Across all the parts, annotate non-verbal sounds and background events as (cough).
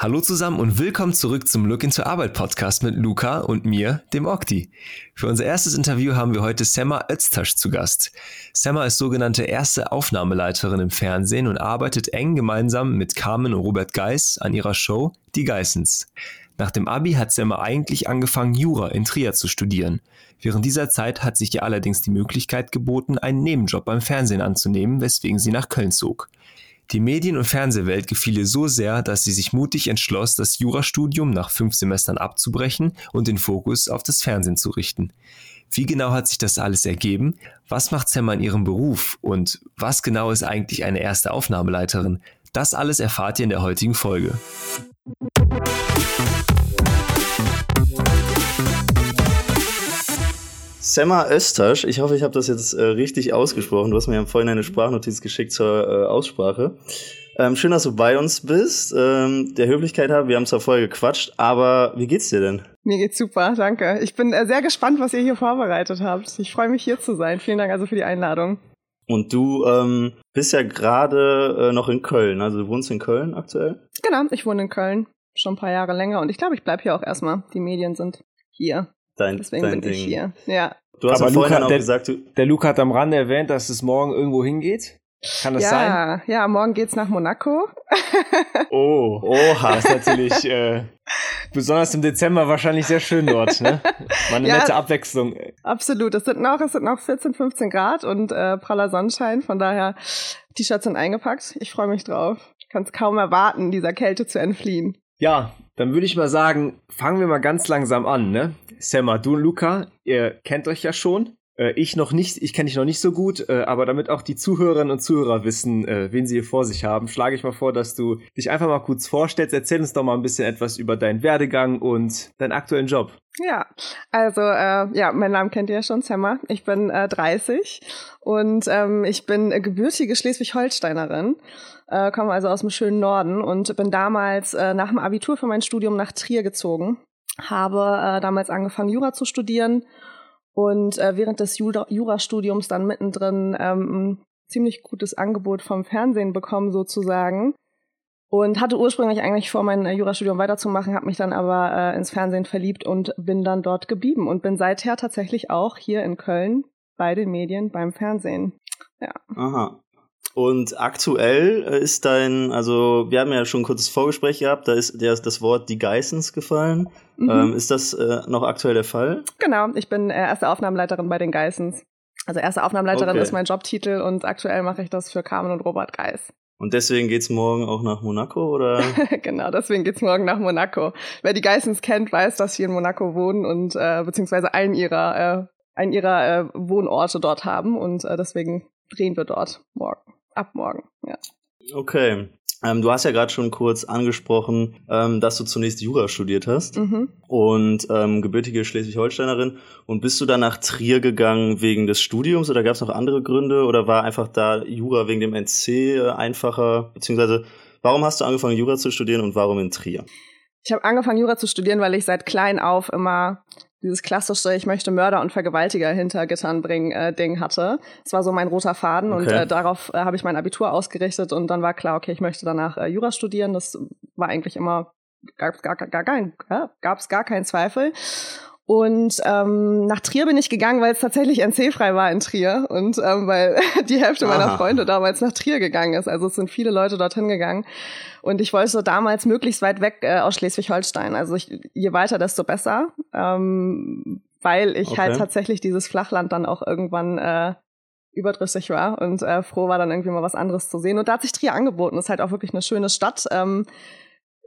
Hallo zusammen und willkommen zurück zum Look into Arbeit Podcast mit Luca und mir, dem Okti. Für unser erstes Interview haben wir heute Semma Öztasch zu Gast. Semma ist sogenannte erste Aufnahmeleiterin im Fernsehen und arbeitet eng gemeinsam mit Carmen und Robert Geis an ihrer Show Die Geissens. Nach dem Abi hat Semma eigentlich angefangen, Jura in Trier zu studieren. Während dieser Zeit hat sich ihr allerdings die Möglichkeit geboten, einen Nebenjob beim Fernsehen anzunehmen, weswegen sie nach Köln zog. Die Medien- und Fernsehwelt gefiel ihr so sehr, dass sie sich mutig entschloss, das Jurastudium nach fünf Semestern abzubrechen und den Fokus auf das Fernsehen zu richten. Wie genau hat sich das alles ergeben? Was macht Semmer in ihrem Beruf? Und was genau ist eigentlich eine erste Aufnahmeleiterin? Das alles erfahrt ihr in der heutigen Folge. Semma Östasch, ich hoffe, ich habe das jetzt äh, richtig ausgesprochen. Du hast mir ja vorhin eine Sprachnotiz geschickt zur äh, Aussprache. Ähm, schön, dass du bei uns bist. Ähm, der Höflichkeit haben, wir haben zwar vorher gequatscht, aber wie geht's dir denn? Mir geht's super, danke. Ich bin äh, sehr gespannt, was ihr hier vorbereitet habt. Ich freue mich hier zu sein. Vielen Dank also für die Einladung. Und du ähm, bist ja gerade äh, noch in Köln, also du wohnst in Köln aktuell? Genau, ich wohne in Köln schon ein paar Jahre länger und ich glaube, ich bleibe hier auch erstmal. Die Medien sind hier. Dein, Deswegen dein bin Ding. ich hier. Ja. Du hast Aber ja vorhin Luca, auch der- gesagt, du, Der Luca hat am Rande erwähnt, dass es morgen irgendwo hingeht. Kann das sein? Ja, ja, morgen geht's nach Monaco. (laughs) Oh, oha, das ist natürlich (laughs) äh, besonders im Dezember wahrscheinlich sehr schön dort. Ne? Mal eine Ja. nette Abwechslung. Absolut. Es sind noch, es sind noch 14, 15 Grad und äh, praller Sonnenschein. Von daher, T-Shirts sind eingepackt. Ich freue mich drauf. Ich kann es kaum erwarten, dieser Kälte zu entfliehen. Ja, dann würde ich mal sagen, fangen wir mal ganz langsam an. Ne? Und Luca, ihr kennt euch ja schon. Äh, ich noch nicht, ich kenne dich noch nicht so gut, äh, aber damit auch die Zuhörerinnen und Zuhörer wissen, äh, wen sie hier vor sich haben, schlage ich mal vor, dass du dich einfach mal kurz vorstellst. Erzähl uns doch mal ein bisschen etwas über deinen Werdegang und deinen aktuellen Job. Ja, also äh, ja, mein Name kennt ihr ja schon, Semma. Ich bin äh, 30 und ähm, ich bin gebürtige Schleswig-Holsteinerin, äh, komme also aus dem schönen Norden und bin damals äh, nach dem Abitur für mein Studium nach Trier gezogen. Habe äh, damals angefangen, Jura zu studieren und äh, während des Jura Jurastudiums dann mittendrin ähm, ein ziemlich gutes Angebot vom Fernsehen bekommen sozusagen und hatte ursprünglich eigentlich vor, mein äh, Jurastudium weiterzumachen, habe mich dann aber äh, ins Fernsehen verliebt und bin dann dort geblieben und bin seither tatsächlich auch hier in Köln bei den Medien beim Fernsehen. aha. Und aktuell äh, ist dein, also wir haben ja schon ein kurzes Vorgespräch gehabt, da ist das Wort die Geissens gefallen. Mhm. Ähm, ist das äh, noch aktuell der Fall? genau, ich bin äh, erste Aufnahmeleiterin bei den Geissens. Also erste Aufnahmeleiterin Okay. ist mein Jobtitel und aktuell mache ich das für Carmen und Robert Geis. Und deswegen geht's morgen auch nach Monaco, oder? (laughs) genau, deswegen geht's morgen nach Monaco. Wer die Geissens kennt, weiß, dass sie in Monaco wohnen und äh, beziehungsweise einen ihrer, äh, einen ihrer äh, Wohnorte dort haben und äh, deswegen drehen wir dort morgen. Ab morgen, ja. Okay. Ähm, du hast ja gerade schon kurz angesprochen, ähm, dass du zunächst Jura studiert hast Mhm. und ähm, gebürtige Schleswig-Holsteinerin. Und bist du dann nach Trier gegangen wegen des Studiums oder gab es noch andere Gründe oder war einfach da Jura wegen dem NC einfacher? Beziehungsweise warum hast du angefangen Jura zu studieren und warum in Trier? Ich habe angefangen, Jura zu studieren, weil ich seit klein auf immer dieses klassische, ich möchte Mörder und Vergewaltiger hinter Gittern bringen, äh, Ding hatte. Das war so mein roter Faden und Okay. äh, darauf äh, habe ich mein Abitur ausgerichtet und dann war klar, okay, ich möchte danach äh, Jura studieren. Das war eigentlich immer, gab gar, gar, gar, gar, gab's gar keinen Zweifel. Und ähm, nach Trier bin ich gegangen, weil es tatsächlich NC-frei war in Trier und ähm, weil (laughs) die Hälfte meiner Aha. Freunde damals nach Trier gegangen ist. Also es sind viele Leute dorthin gegangen. Und ich wollte so damals möglichst weit weg äh, aus Schleswig-Holstein. Also ich, je weiter, desto besser. Ähm, weil ich Okay. halt tatsächlich dieses Flachland dann auch irgendwann äh, überdrüssig war und äh, froh war dann irgendwie mal was anderes zu sehen. Und da hat sich Trier angeboten. ist halt auch wirklich eine schöne Stadt. Ähm,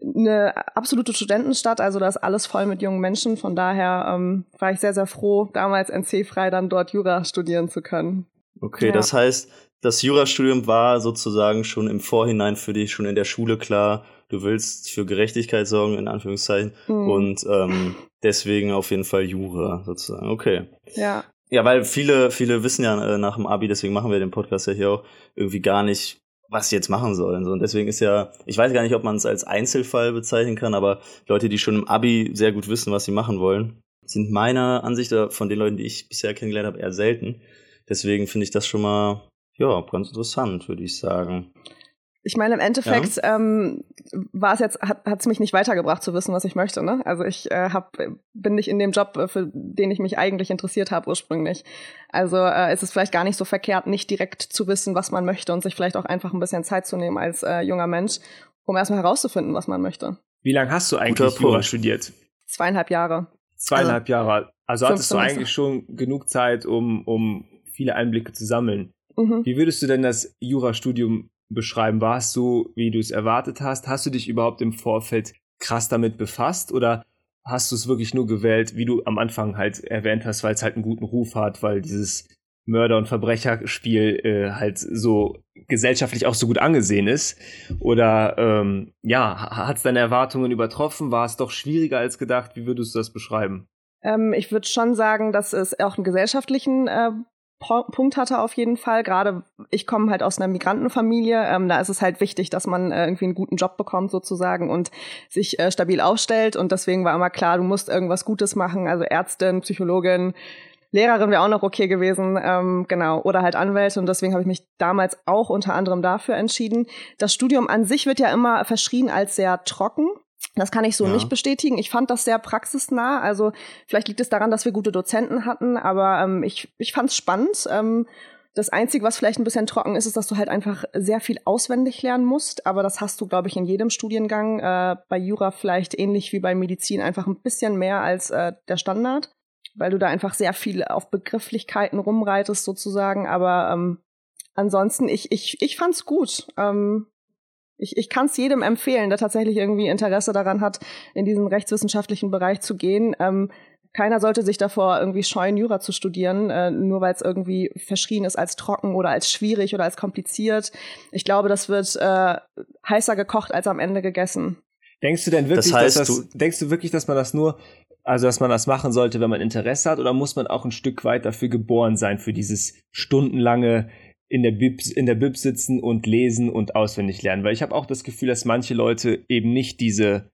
eine absolute Studentenstadt, also da ist alles voll mit jungen Menschen. Von daher ähm, war ich sehr, sehr froh, damals NC-frei dann dort Jura studieren zu können. Okay, Ja. das heißt, das Jurastudium war sozusagen schon im Vorhinein für dich, schon in der Schule klar, du willst für Gerechtigkeit sorgen, in Anführungszeichen, Hm. und ähm, deswegen auf jeden Fall Jura sozusagen. Okay. Ja, Ja, weil viele, viele wissen ja äh, nach dem Abi, deswegen machen wir den Podcast ja hier auch irgendwie gar nicht, was sie jetzt machen sollen. So, und deswegen ist ja, ich weiß gar nicht, ob man es als Einzelfall bezeichnen kann, aber Leute, die schon im Abi sehr gut wissen, was sie machen wollen, sind meiner Ansicht von den Leuten, die ich bisher kennengelernt habe, eher selten. Deswegen finde ich das schon mal, ja, ganz interessant, würde ich sagen. Ich meine, im Endeffekt ja. ähm, war es jetzt, hat es mich nicht weitergebracht zu wissen, was ich möchte. Ne? Also ich äh, hab, bin nicht in dem Job, äh, für den ich mich eigentlich interessiert habe ursprünglich. Also äh, ist es vielleicht gar nicht so verkehrt, nicht direkt zu wissen, was man möchte und sich vielleicht auch einfach ein bisschen Zeit zu nehmen als äh, junger Mensch, um erstmal herauszufinden, was man möchte. Wie lange hast du eigentlich Jura studiert? Zweieinhalb Jahre. Zweieinhalb also, Jahre. Also hattest du eigentlich schon genug Zeit, um, um viele Einblicke zu sammeln. Mhm. Wie würdest du denn das Jurastudium beschreiben? War es so, wie du es erwartet hast? Hast du dich überhaupt im Vorfeld krass damit befasst oder hast du es wirklich nur gewählt, wie du am Anfang halt erwähnt hast, weil es halt einen guten Ruf hat, weil dieses Mörder- und Verbrecherspiel äh, halt so gesellschaftlich auch so gut angesehen ist? Oder ähm, ja, hat es deine Erwartungen übertroffen? War es doch schwieriger als gedacht? Wie würdest du das beschreiben? Ähm, ich würde schon sagen, dass es auch einen gesellschaftlichen äh, Punkt hatte auf jeden Fall. Gerade ich komme halt aus einer Migrantenfamilie. Ähm, da ist es halt wichtig, dass man äh, irgendwie einen guten Job bekommt sozusagen und sich äh, stabil aufstellt. Und deswegen war immer klar, du musst irgendwas Gutes machen. Also Ärztin, Psychologin, Lehrerin wäre auch noch okay gewesen, ähm, genau, oder halt Anwälte. Und deswegen habe ich mich damals auch unter anderem dafür entschieden. Das Studium an sich wird ja immer verschrien als sehr trocken. Das kann ich so ja. nicht bestätigen. Ich fand das sehr praxisnah. Also vielleicht liegt es daran, dass wir gute Dozenten hatten, aber ähm, ich, ich fand es spannend. Ähm, das Einzige, was vielleicht ein bisschen trocken ist, ist, dass du halt einfach sehr viel auswendig lernen musst. Aber das hast du, glaube ich, in jedem Studiengang. Äh, bei Jura vielleicht ähnlich wie bei Medizin einfach ein bisschen mehr als äh, der Standard, weil du da einfach sehr viel auf Begrifflichkeiten rumreitest sozusagen. Aber ähm, ansonsten, ich, ich, ich fand's gut. Ähm, ich, ich kann es jedem empfehlen, der tatsächlich irgendwie Interesse daran hat, in diesen rechtswissenschaftlichen Bereich zu gehen. Ähm, keiner sollte sich davor irgendwie scheuen, Jura zu studieren, äh, nur weil es irgendwie verschrien ist als trocken oder als schwierig oder als kompliziert. Ich glaube, das wird äh, heißer gekocht als am Ende gegessen. Denkst du denn wirklich, das heißt, dass das, denkst du wirklich, dass man das nur, also dass man das machen sollte, wenn man Interesse hat, oder muss man auch ein Stück weit dafür geboren sein, für dieses stundenlange in der Bib, in der Bib sitzen und lesen und auswendig lernen, weil ich habe auch das Gefühl, dass manche Leute eben nicht diese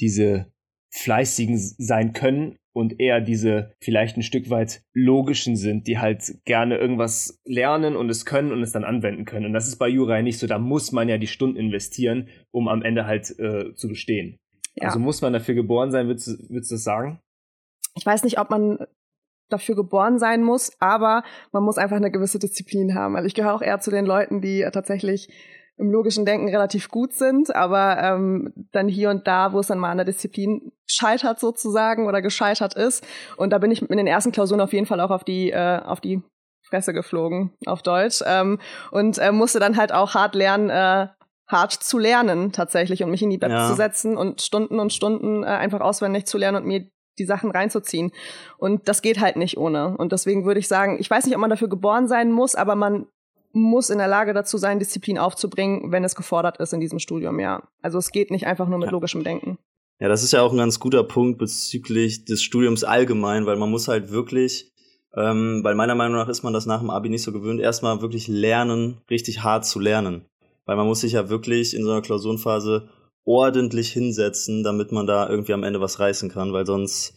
diese fleißigen sein können und eher diese vielleicht ein Stück weit logischen sind, die halt gerne irgendwas lernen und es können und es dann anwenden können. Und das ist bei Jura nicht so. Da muss man ja die Stunden investieren, um am Ende halt äh, zu bestehen. Ja. Also muss man dafür geboren sein, würdest, würdest du das sagen? Ich weiß nicht, ob man dafür geboren sein muss, aber man muss einfach eine gewisse Disziplin haben. Also ich gehöre auch eher zu den Leuten, die tatsächlich im logischen Denken relativ gut sind, aber ähm, dann hier und da, wo es dann mal an der Disziplin scheitert sozusagen oder gescheitert ist. Und da bin ich in den ersten Klausuren auf jeden Fall auch auf die, äh, auf die Fresse geflogen, auf Deutsch. Ähm, und äh, musste dann halt auch hart lernen, äh, hart zu lernen tatsächlich und mich in die Web ja. zu setzen und Stunden und Stunden äh, einfach auswendig zu lernen und mir die Sachen reinzuziehen. Und das geht halt nicht ohne. Und deswegen würde ich sagen, ich weiß nicht, ob man dafür geboren sein muss, aber man muss in der Lage dazu sein, Disziplin aufzubringen, wenn es gefordert ist in diesem Studium, ja. Also es geht nicht einfach nur mit ja. logischem Denken. Ja, das ist ja auch ein ganz guter Punkt bezüglich des Studiums allgemein, weil man muss halt wirklich, ähm, weil meiner Meinung nach ist man das nach dem Abi nicht so gewöhnt, erstmal wirklich lernen, richtig hart zu lernen. Weil man muss sich ja wirklich in so einer Klausurenphase ordentlich hinsetzen, damit man da irgendwie am Ende was reißen kann, weil sonst,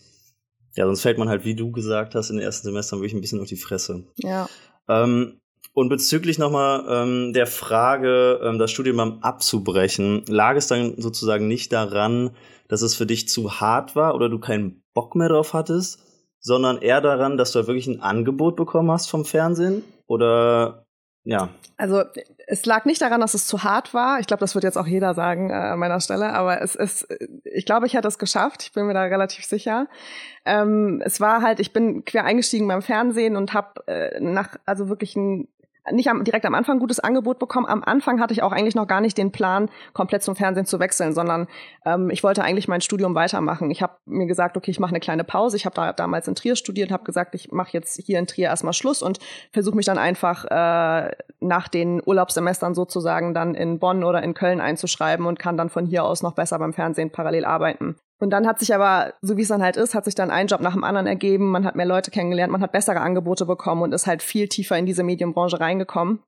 ja, sonst fällt man halt, wie du gesagt hast, in den ersten Semestern wirklich ein bisschen auf die Fresse. Ja. Ähm, und bezüglich nochmal ähm, der Frage, ähm, das Studium abzubrechen, lag es dann sozusagen nicht daran, dass es für dich zu hart war oder du keinen Bock mehr drauf hattest, sondern eher daran, dass du wirklich ein Angebot bekommen hast vom Fernsehen? Oder ja. Also es lag nicht daran, dass es zu hart war. Ich glaube, das wird jetzt auch jeder sagen äh, an meiner Stelle. Aber es ist, ich glaube, ich hätte es geschafft. Ich bin mir da relativ sicher. Ähm, es war halt, ich bin quer eingestiegen beim Fernsehen und habe äh, nach also wirklich ein nicht am, direkt am Anfang gutes Angebot bekommen. Am Anfang hatte ich auch eigentlich noch gar nicht den Plan, komplett zum Fernsehen zu wechseln, sondern ähm, ich wollte eigentlich mein Studium weitermachen. Ich habe mir gesagt, okay, ich mache eine kleine Pause. Ich habe da damals in Trier studiert, habe gesagt, ich mache jetzt hier in Trier erstmal Schluss und versuche mich dann einfach äh, nach den Urlaubssemestern sozusagen dann in Bonn oder in Köln einzuschreiben und kann dann von hier aus noch besser beim Fernsehen parallel arbeiten. Und dann hat sich aber, so wie es dann halt ist, hat sich dann ein Job nach dem anderen ergeben. Man hat mehr Leute kennengelernt, man hat bessere Angebote bekommen und ist halt viel tiefer in diese Medienbranche reingekommen.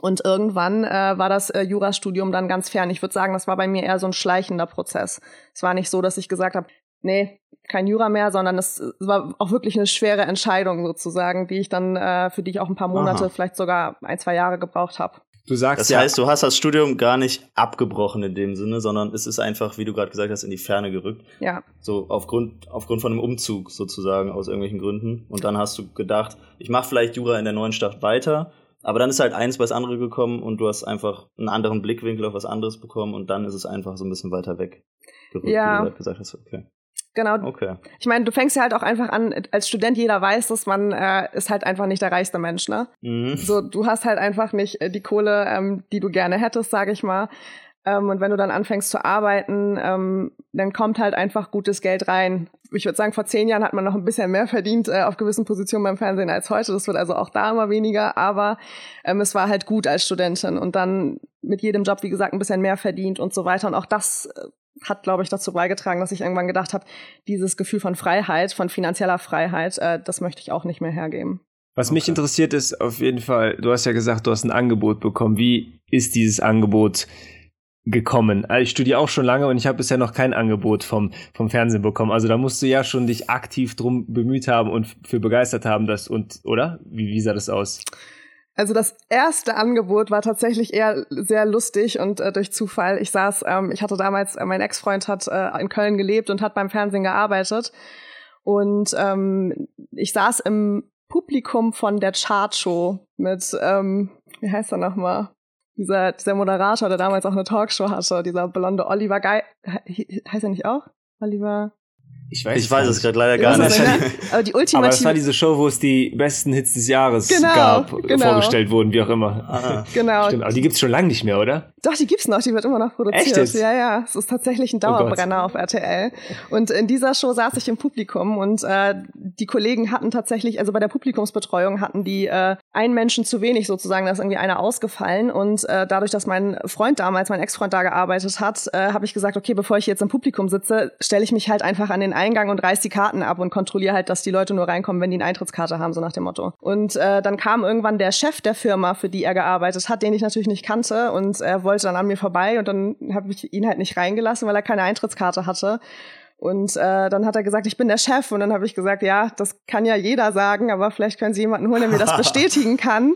Und irgendwann äh, war das äh, Jurastudium dann ganz fern. Ich würde sagen, das war bei mir eher so ein schleichender Prozess. Es war nicht so, dass ich gesagt habe, nee, kein Jura mehr, sondern es war auch wirklich eine schwere Entscheidung sozusagen, die ich dann, äh, für die ich auch ein paar Monate, Aha. vielleicht sogar ein, zwei Jahre gebraucht habe. Du sagst Das ja, heißt, du hast das Studium gar nicht abgebrochen in dem Sinne, sondern es ist einfach, wie du gerade gesagt hast, in die Ferne gerückt. Ja, So aufgrund, aufgrund von einem Umzug sozusagen, aus irgendwelchen Gründen. Und dann hast du gedacht, ich mache vielleicht Jura in der neuen Stadt weiter, aber dann ist halt eins bei das andere gekommen und du hast einfach einen anderen Blickwinkel auf was anderes bekommen und dann ist es einfach so ein bisschen weiter weg gerückt, Ja. wie du gerade gesagt hast. Okay. Genau. Okay. Ich meine, du fängst ja halt auch einfach an, als Student, jeder weiß, dass man äh, ist halt einfach nicht der reichste Mensch, ne? Mhm. So, du hast halt einfach nicht äh, die Kohle, ähm, die du gerne hättest, sage ich mal. Ähm, und wenn du dann anfängst zu arbeiten, ähm, dann kommt halt einfach gutes Geld rein. Ich würde sagen, vor zehn Jahren hat man noch ein bisschen mehr verdient äh, auf gewissen Positionen beim Fernsehen als heute. Das wird also auch da immer weniger, aber ähm, es war halt gut als Studentin und dann mit jedem Job, wie gesagt, ein bisschen mehr verdient und so weiter. Und auch das äh, hat, glaube ich, dazu beigetragen, dass ich irgendwann gedacht habe, dieses Gefühl von Freiheit, von finanzieller Freiheit, äh, das möchte ich auch nicht mehr hergeben. was mich Okay. interessiert ist auf jeden Fall, du hast ja gesagt, du hast ein Angebot bekommen. Wie ist dieses Angebot gekommen? Also ich studiere auch schon lange und ich habe bisher noch kein Angebot vom, vom Fernsehen bekommen. Also da musst du ja schon dich aktiv drum bemüht haben und für begeistert haben, dass und oder? Wie, wie sah das aus? Also das erste Angebot war tatsächlich eher sehr lustig und äh, durch Zufall. Ich saß, ähm, ich hatte damals, äh, mein Ex-Freund hat äh, in Köln gelebt und hat beim Fernsehen gearbeitet. Und ähm, ich saß im Publikum von der Chartshow mit, ähm, wie heißt er nochmal? Dieser, dieser Moderator, der damals auch eine Talkshow hatte, dieser blonde Oliver Geil, heißt er nicht auch? Oliver? Ich weiß, Ich weiß es gerade leider gar nicht. es? Aber die (laughs) Aber ultimative. das war diese Show, wo es die besten Hits des Jahres Genau, gab, genau. vorgestellt wurden, wie auch immer. Ah. (laughs) genau. Stimmt, aber die gibt's schon lange nicht mehr, oder? Doch, die gibt's noch, die wird immer noch produziert. Echt jetzt? Ja, ja. Es ist tatsächlich ein Oh. Dauerbrenner auf RTL. Und in dieser Show saß ich im Publikum und äh, die Kollegen hatten tatsächlich, also bei der Publikumsbetreuung hatten die äh, einen Menschen zu wenig sozusagen, da ist irgendwie einer ausgefallen. Und äh, dadurch, dass mein Freund damals, mein Ex-Freund da gearbeitet hat, äh, habe ich gesagt, okay, bevor ich jetzt im Publikum sitze, stelle ich mich halt einfach an den Eingang und reiß die Karten ab und kontrolliere halt, dass die Leute nur reinkommen, wenn die eine Eintrittskarte haben, so nach dem Motto. Und äh, dann kam irgendwann der Chef der Firma, für die er gearbeitet hat, den ich natürlich nicht kannte und er wollte dann an mir vorbei und dann habe ich ihn halt nicht reingelassen, weil er keine Eintrittskarte hatte. Und äh, dann hat er gesagt, ich bin der Chef. Und dann habe ich gesagt, ja, das kann ja jeder sagen, aber vielleicht können Sie jemanden holen, der mir das (laughs) bestätigen kann.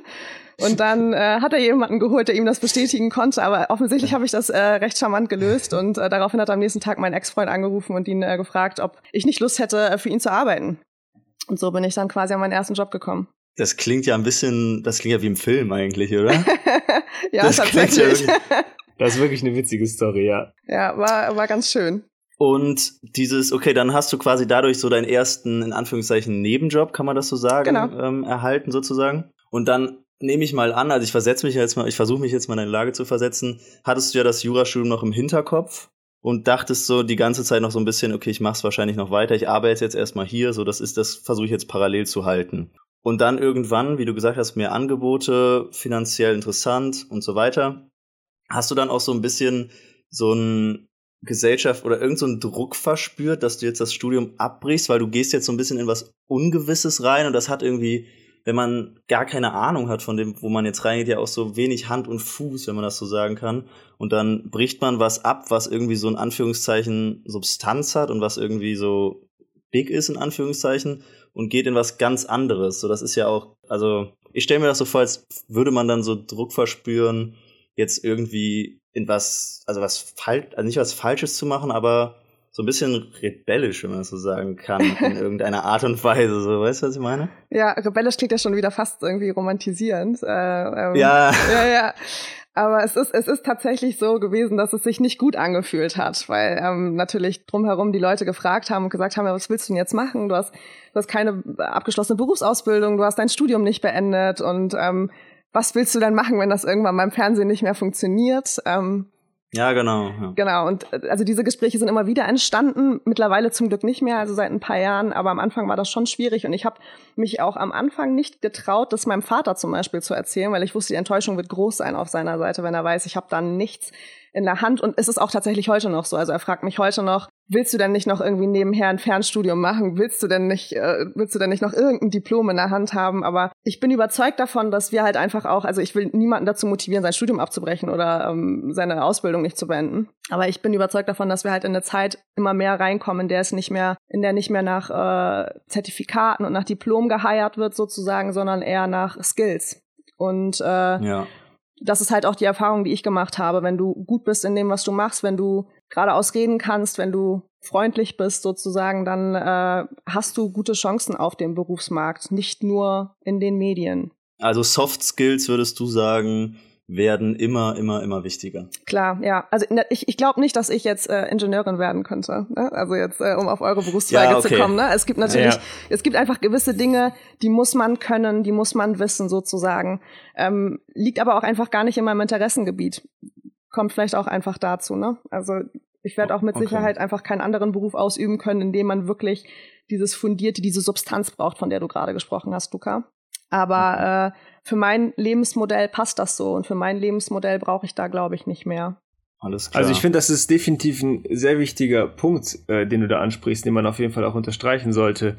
Und dann äh, hat er jemanden geholt, der ihm das bestätigen konnte. Aber offensichtlich habe ich das äh, recht charmant gelöst. Und äh, daraufhin hat am nächsten Tag mein Ex-Freund angerufen und ihn äh, gefragt, ob ich nicht Lust hätte, äh, für ihn zu arbeiten. Und so bin ich dann quasi an meinen ersten Job gekommen. Das klingt ja ein bisschen, das klingt ja wie im Film eigentlich, oder? (laughs) ja, Das klingt ja tatsächlich. (laughs) Das ist wirklich eine witzige Story, ja. ja, war, war ganz schön. Und dieses, okay, dann hast du quasi dadurch so deinen ersten, in Anführungszeichen, Nebenjob, kann man das so sagen, Genau. ähm, erhalten sozusagen. Und dann nehme ich mal an, also ich versetze mich jetzt mal, ich versuche mich jetzt mal in eine Lage zu versetzen, hattest du ja das Jurastudium noch im Hinterkopf und dachtest so die ganze Zeit noch so ein bisschen, okay, ich mach's wahrscheinlich noch weiter, ich arbeite jetzt erstmal hier, so das ist, das versuche ich jetzt parallel zu halten. Und dann irgendwann, wie du gesagt hast, mehr Angebote, finanziell interessant und so weiter. Hast du dann auch so ein bisschen so ein Gesellschaft oder irgend so Druck verspürt, dass du jetzt das Studium abbrichst, weil du gehst jetzt so ein bisschen in was Ungewisses rein und das hat irgendwie, wenn man gar keine Ahnung hat von dem, wo man jetzt reingeht, ja auch so wenig Hand und Fuß, wenn man das so sagen kann. Und dann bricht man was ab, was irgendwie so in Anführungszeichen Substanz hat und was irgendwie so big ist, in Anführungszeichen, und geht in was ganz anderes. So, das ist ja auch, also, ich stelle mir das so vor, als würde man dann so Druck verspüren, jetzt irgendwie in was, also was falsch, also nicht was Falsches zu machen, aber so ein bisschen rebellisch, wenn man das so sagen kann, in (laughs) irgendeiner Art und Weise. So, weißt du, was ich meine? Ja, rebellisch klingt ja schon wieder fast irgendwie romantisierend. Äh, ähm, Ja. (laughs) Ja, ja. Aber es ist, es ist tatsächlich so gewesen, dass es sich nicht gut angefühlt hat, weil ähm, natürlich drumherum die Leute gefragt haben und gesagt haben, ja, was willst du denn jetzt machen? Du hast, du hast keine abgeschlossene Berufsausbildung, du hast dein Studium nicht beendet und ähm, was willst du denn machen, wenn das irgendwann beim Fernsehen nicht mehr funktioniert? Ähm, Ja, genau. Ja. Genau, und äh, also diese Gespräche sind immer wieder entstanden, mittlerweile zum Glück nicht mehr, also seit ein paar Jahren, aber am Anfang war das schon schwierig und ich habe mich auch am Anfang nicht getraut, das meinem Vater zum Beispiel zu erzählen, weil ich wusste, die Enttäuschung wird groß sein auf seiner Seite, wenn er weiß, ich habe da nichts in der Hand und es ist auch tatsächlich heute noch so. Also er fragt mich heute noch, willst du denn nicht noch irgendwie nebenher ein Fernstudium machen? Willst du denn nicht, äh, willst du denn nicht noch irgendein Diplom in der Hand haben? Aber ich bin überzeugt davon, dass wir halt einfach auch, also ich will niemanden dazu motivieren, sein Studium abzubrechen oder ähm, seine Ausbildung nicht zu beenden. Aber ich bin überzeugt davon, dass wir halt in eine Zeit immer mehr reinkommen, in der es nicht mehr, in der nicht mehr nach äh, Zertifikaten und nach Diplom geheiert wird sozusagen, sondern eher nach Skills. Und äh, ja. das ist halt auch die Erfahrung, die ich gemacht habe. Wenn du gut bist in dem, was du machst, wenn du geradeaus reden kannst, wenn du freundlich bist sozusagen, dann äh, hast du gute Chancen auf dem Berufsmarkt, nicht nur in den Medien. Also Soft Skills würdest du sagen, werden immer, immer, immer wichtiger. Klar, ja. Also ich, ich glaube nicht, dass ich jetzt äh, Ingenieurin werden könnte. Ne? Also jetzt, äh, um auf eure Berufszweige ja, okay. zu kommen. Ne? Es gibt natürlich, ja. es gibt einfach gewisse Dinge, die muss man können, die muss man wissen sozusagen. Ähm, liegt aber auch einfach gar nicht in meinem Interessengebiet. Kommt vielleicht auch einfach dazu. Ne? Also ich werde auch mit okay. Sicherheit einfach keinen anderen Beruf ausüben können, in dem man wirklich dieses fundierte, diese Substanz braucht, von der du gerade gesprochen hast, Luca. Aber äh, für mein Lebensmodell passt das so und für mein Lebensmodell brauche ich da, glaube ich, nicht mehr. Alles klar. Also ich finde, das ist definitiv ein sehr wichtiger Punkt, äh, den du da ansprichst, den man auf jeden Fall auch unterstreichen sollte,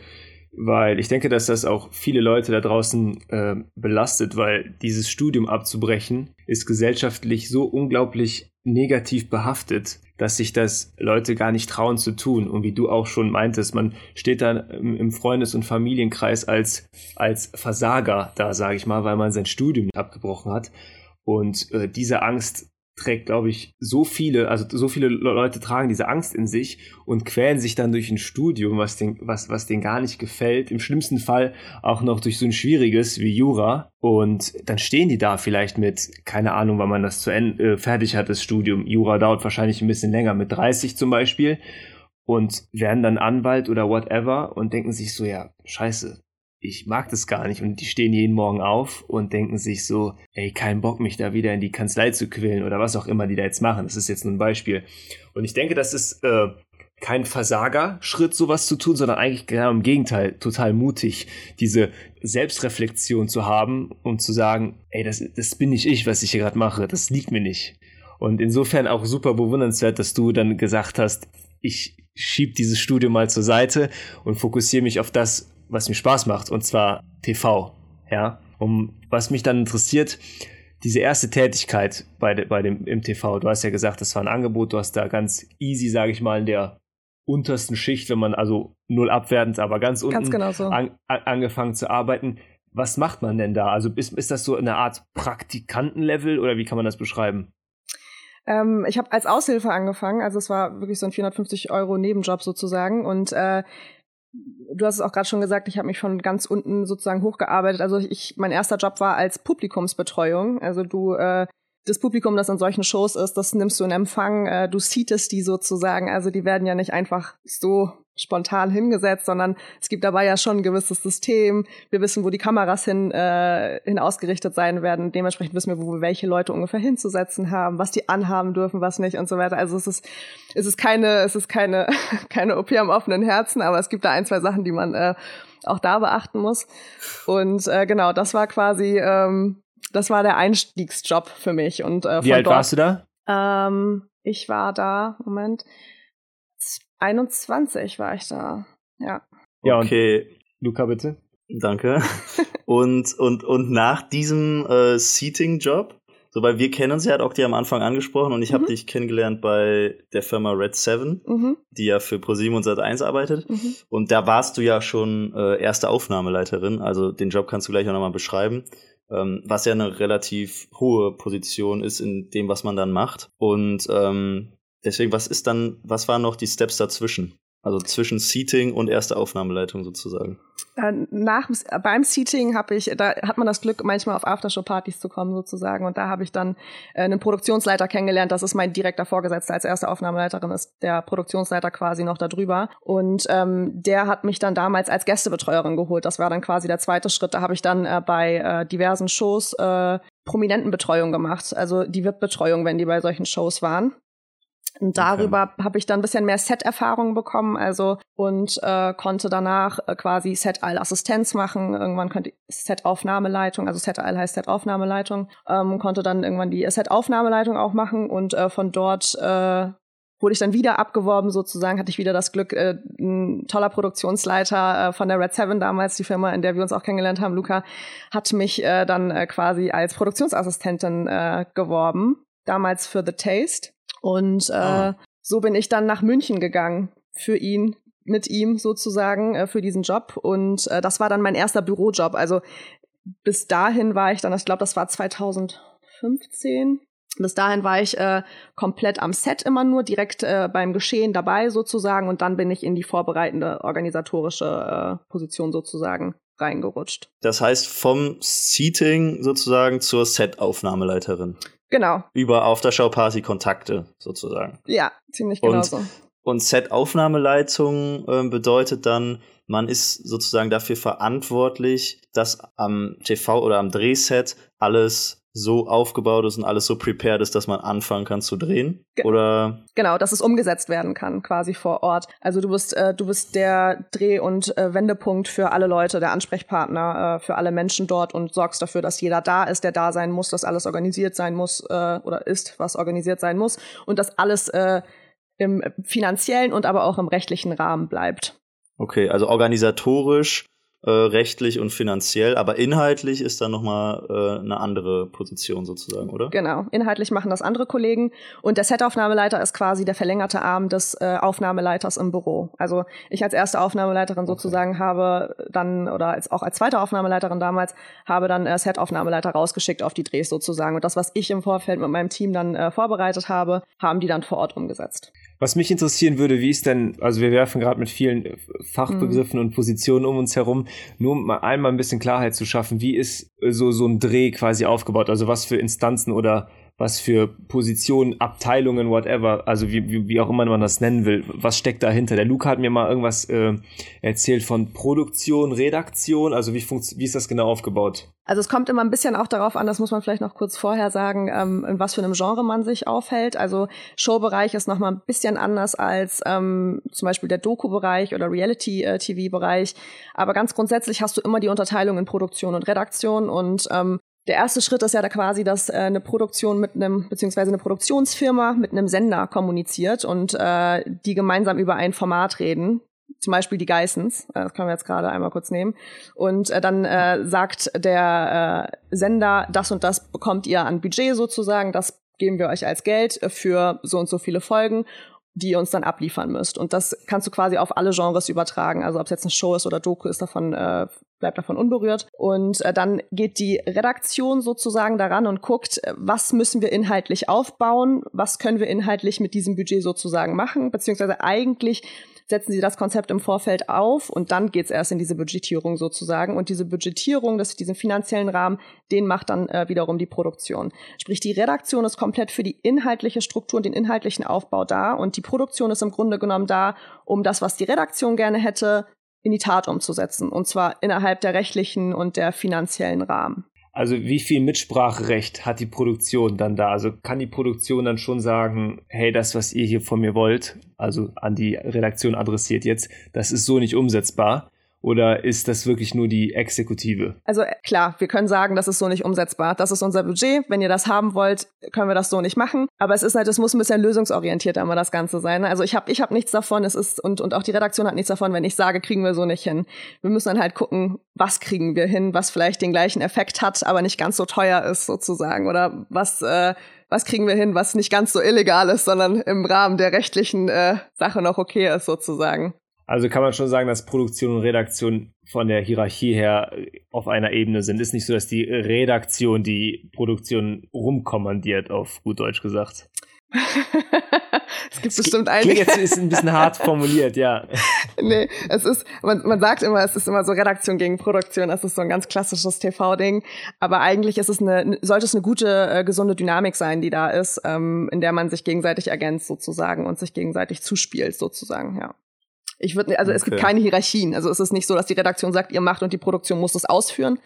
weil ich denke, dass das auch viele Leute da draußen äh, belastet, weil dieses Studium abzubrechen ist gesellschaftlich so unglaublich negativ behaftet, dass sich das Leute gar nicht trauen zu tun. Und wie du auch schon meintest, man steht dann im Freundes- und Familienkreis als, als Versager da, sage ich mal, weil man sein Studium abgebrochen hat. Und äh, diese Angst trägt, glaube ich, so viele, also so viele Leute tragen diese Angst in sich und quälen sich dann durch ein Studium, was den, was, was denen gar nicht gefällt. Im schlimmsten Fall auch noch durch so ein schwieriges wie Jura. Und dann stehen die da vielleicht mit, keine Ahnung, wann man das zu Ende, äh, fertig hat, das Studium. Jura dauert wahrscheinlich ein bisschen länger, mit 30 zum Beispiel. Und werden dann Anwalt oder whatever und denken sich so, ja, scheiße, ich mag das gar nicht und die stehen jeden Morgen auf und denken sich so, ey, kein Bock, mich da wieder in die Kanzlei zu quälen oder was auch immer die da jetzt machen. Das ist jetzt nur ein Beispiel. Und ich denke, das ist äh, kein Versagerschritt, sowas zu tun, sondern eigentlich genau im Gegenteil, total mutig, diese Selbstreflexion zu haben und zu sagen, ey, das, das bin nicht ich, was ich hier gerade mache, das liegt mir nicht. Und insofern auch super bewundernswert, dass du dann gesagt hast, ich schieb dieses Studium mal zur Seite und fokussiere mich auf das, was mir Spaß macht, und zwar TV. Ja, um was mich dann interessiert, diese erste Tätigkeit bei, de, bei dem im TV. Du hast ja gesagt, das war ein Angebot. Du hast da ganz easy, sage ich mal, in der untersten Schicht, wenn man also null abwertend, aber ganz unten ganz genau so. an, an, angefangen zu arbeiten. Was macht man denn da? Also ist, ist das so eine Art Praktikantenlevel oder wie kann man das beschreiben? Ähm, ich habe als Aushilfe angefangen, also es war wirklich so ein 450 Euro Nebenjob sozusagen und äh, du hast es auch gerade schon gesagt, ich habe mich von ganz unten sozusagen hochgearbeitet. Also ich, mein erster Job war als Publikumsbetreuung. Also du äh, das Publikum, das in solchen Shows ist, das nimmst du in Empfang, äh, du seatest die sozusagen. Also die werden ja nicht einfach so spontan hingesetzt, sondern es gibt dabei ja schon ein gewisses System. Wir wissen, wo die Kameras hin, äh, hin ausgerichtet sein werden. Dementsprechend wissen wir, wo wir welche Leute ungefähr hinzusetzen haben, was die anhaben dürfen, was nicht und so weiter. Also es ist, es ist keine, es ist keine, (laughs) keine OP am offenen Herzen, aber es gibt da ein, zwei Sachen, die man äh, auch da beachten muss. Und äh, genau, das war quasi ähm, das war der Einstiegsjob für mich. Und, äh, Wie alt warst du da? Ähm, ich war da, Moment, 21 war ich da. Ja. Ja, okay. Luca, bitte. Danke. (laughs) und, und, und nach diesem äh, Seating-Job, so weil wir kennen uns ja, hat auch die am Anfang angesprochen und ich mhm. habe dich kennengelernt bei der Firma Red 7, mhm. die ja für ProSieben und Sat1 arbeitet. Mhm. Und da warst du ja schon äh, erste Aufnahmeleiterin, also den Job kannst du gleich auch nochmal beschreiben ähm, was ja eine relativ hohe Position ist in dem, was man dann macht. Und ähm, deswegen, was ist dann, was waren noch die Steps dazwischen? Also zwischen Seating und erste Aufnahmeleitung sozusagen. Äh, nach, beim Seating habe ich, da hat man das Glück, manchmal auf Aftershow-Partys zu kommen sozusagen. Und da habe ich dann äh, einen Produktionsleiter kennengelernt. Das ist mein direkter Vorgesetzter als erste Aufnahmeleiterin, ist der Produktionsleiter quasi noch da drüber. Und ähm, der hat mich dann damals als Gästebetreuerin geholt. Das war dann quasi der zweite Schritt. Da habe ich dann äh, bei äh, diversen Shows äh, Prominentenbetreuung gemacht, also die VIP-Betreuung, wenn die bei solchen Shows waren. Und darüber okay. habe ich dann ein bisschen mehr Set-Erfahrung bekommen, also und äh, konnte danach äh, quasi Set-All-Assistenz machen. Irgendwann konnte Set-Aufnahmeleitung, also Set-All heißt Set-Aufnahmeleitung, ähm, konnte dann irgendwann die Set-Aufnahmeleitung auch machen und äh, von dort äh, wurde ich dann wieder abgeworben sozusagen, hatte ich wieder das Glück, äh, ein toller Produktionsleiter äh, von der Red Seven damals, die Firma, in der wir uns auch kennengelernt haben, Luca, hat mich äh, dann äh, quasi als Produktionsassistentin äh, geworben, damals für The Taste. Und äh, ah. so bin ich dann nach München gegangen für ihn, mit ihm sozusagen äh, für diesen Job. Und äh, das war dann mein erster Bürojob. Also bis dahin war ich dann, ich glaube, das war 2005 15. Bis dahin war ich äh, komplett am Set immer nur, direkt äh, beim Geschehen dabei sozusagen. Und dann bin ich in die vorbereitende organisatorische äh, Position sozusagen reingerutscht. Das heißt, vom Seating sozusagen zur Set-Aufnahmeleiterin. Genau. Über Aftershow-Party Kontakte sozusagen. Ja, ziemlich genau so. Und Set-Aufnahmeleitung äh, bedeutet dann, man ist sozusagen dafür verantwortlich, dass am TV oder am Drehset alles so aufgebaut ist und alles so prepared ist, dass man anfangen kann zu drehen? Ge oder? Genau, dass es umgesetzt werden kann, quasi vor Ort. Also du bist, äh, du bist der Dreh- und äh, Wendepunkt für alle Leute, der Ansprechpartner äh, für alle Menschen dort und sorgst dafür, dass jeder da ist, der da sein muss, dass alles organisiert sein muss äh, oder ist, was organisiert sein muss und dass alles äh, im finanziellen und aber auch im rechtlichen Rahmen bleibt. Okay, also organisatorisch äh, rechtlich und finanziell, aber inhaltlich ist da nochmal äh, eine andere Position sozusagen, oder? Genau, inhaltlich machen das andere Kollegen und der Setaufnahmeleiter ist quasi der verlängerte Arm des äh, Aufnahmeleiters im Büro. Also ich als erste Aufnahmeleiterin okay. sozusagen habe dann, oder als, auch als zweite Aufnahmeleiterin damals, habe dann äh, Set-Aufnahmeleiter rausgeschickt auf die Drehs sozusagen und das, was ich im Vorfeld mit meinem Team dann äh, vorbereitet habe, haben die dann vor Ort umgesetzt. Was mich interessieren würde, wie ist denn, also wir werfen gerade mit vielen Fachbegriffen mhm. und Positionen um uns herum, nur um mal einmal ein bisschen Klarheit zu schaffen, wie ist so, so ein Dreh quasi aufgebaut? Also was für Instanzen oder was für Positionen, Abteilungen, whatever, also wie, wie, wie auch immer man das nennen will, was steckt dahinter? Der Luke hat mir mal irgendwas äh, erzählt von Produktion, Redaktion, also wie, wie ist das genau aufgebaut? Also es kommt immer ein bisschen auch darauf an, das muss man vielleicht noch kurz vorher sagen, ähm, in was für einem Genre man sich aufhält. Also Showbereich ist nochmal ein bisschen anders als ähm, zum Beispiel der Doku-Bereich oder Reality-TV-Bereich. Aber ganz grundsätzlich hast du immer die Unterteilung in Produktion und Redaktion und ähm, der erste Schritt ist ja da quasi, dass äh, eine Produktion mit einem, beziehungsweise eine Produktionsfirma mit einem Sender kommuniziert und äh, die gemeinsam über ein Format reden. Zum Beispiel die Geissens, äh, das können wir jetzt gerade einmal kurz nehmen. Und äh, dann äh, sagt der äh, Sender, das und das bekommt ihr an Budget sozusagen, das geben wir euch als Geld für so und so viele Folgen die ihr uns dann abliefern müsst. Und das kannst du quasi auf alle Genres übertragen. Also ob es jetzt eine Show ist oder Doku, ist davon, äh, bleibt davon unberührt. Und äh, dann geht die Redaktion sozusagen daran und guckt, äh, was müssen wir inhaltlich aufbauen, was können wir inhaltlich mit diesem Budget sozusagen machen, beziehungsweise eigentlich setzen sie das Konzept im Vorfeld auf und dann geht's erst in diese Budgetierung sozusagen. Und diese Budgetierung, das, diesen finanziellen Rahmen, den macht dann äh, wiederum die Produktion. Sprich, die Redaktion ist komplett für die inhaltliche Struktur und den inhaltlichen Aufbau da und die Produktion ist im Grunde genommen da, um das, was die Redaktion gerne hätte, in die Tat umzusetzen. Und zwar innerhalb der rechtlichen und der finanziellen Rahmen. Also wie viel Mitspracherecht hat die Produktion dann da? Also kann die Produktion dann schon sagen, hey, das, was ihr hier von mir wollt, also an die Redaktion adressiert jetzt, das ist so nicht umsetzbar. Oder ist das wirklich nur die Exekutive? Also äh, klar, wir können sagen, das ist so nicht umsetzbar. Das ist unser Budget. Wenn ihr das haben wollt, können wir das so nicht machen. Aber es ist halt, es muss ein bisschen lösungsorientierter immer das Ganze sein. Also ich habe ich hab nichts davon. Es ist und und auch die Redaktion hat nichts davon, wenn ich sage, kriegen wir so nicht hin. Wir müssen dann halt gucken, was kriegen wir hin, was vielleicht den gleichen Effekt hat, aber nicht ganz so teuer ist sozusagen oder was äh, was kriegen wir hin, was nicht ganz so illegal ist, sondern im Rahmen der rechtlichen äh, Sache noch okay ist sozusagen. Also kann man schon sagen, dass Produktion und Redaktion von der Hierarchie her auf einer Ebene sind. Ist nicht so, dass die Redaktion die Produktion rumkommandiert, auf gut Deutsch gesagt. (laughs) es gibt bestimmt einige. Jetzt ist ein bisschen hart (laughs) formuliert, ja. nee, es ist, man, man sagt immer, es ist immer so Redaktion gegen Produktion, das ist so ein ganz klassisches TV-Ding. Aber eigentlich ist es eine, sollte es eine gute, äh, gesunde Dynamik sein, die da ist, ähm, in der man sich gegenseitig ergänzt sozusagen und sich gegenseitig zuspielt sozusagen, ja. Ich würde, also okay. es gibt keine Hierarchien. Also es ist nicht so, dass die Redaktion sagt, ihr macht und die Produktion muss es ausführen,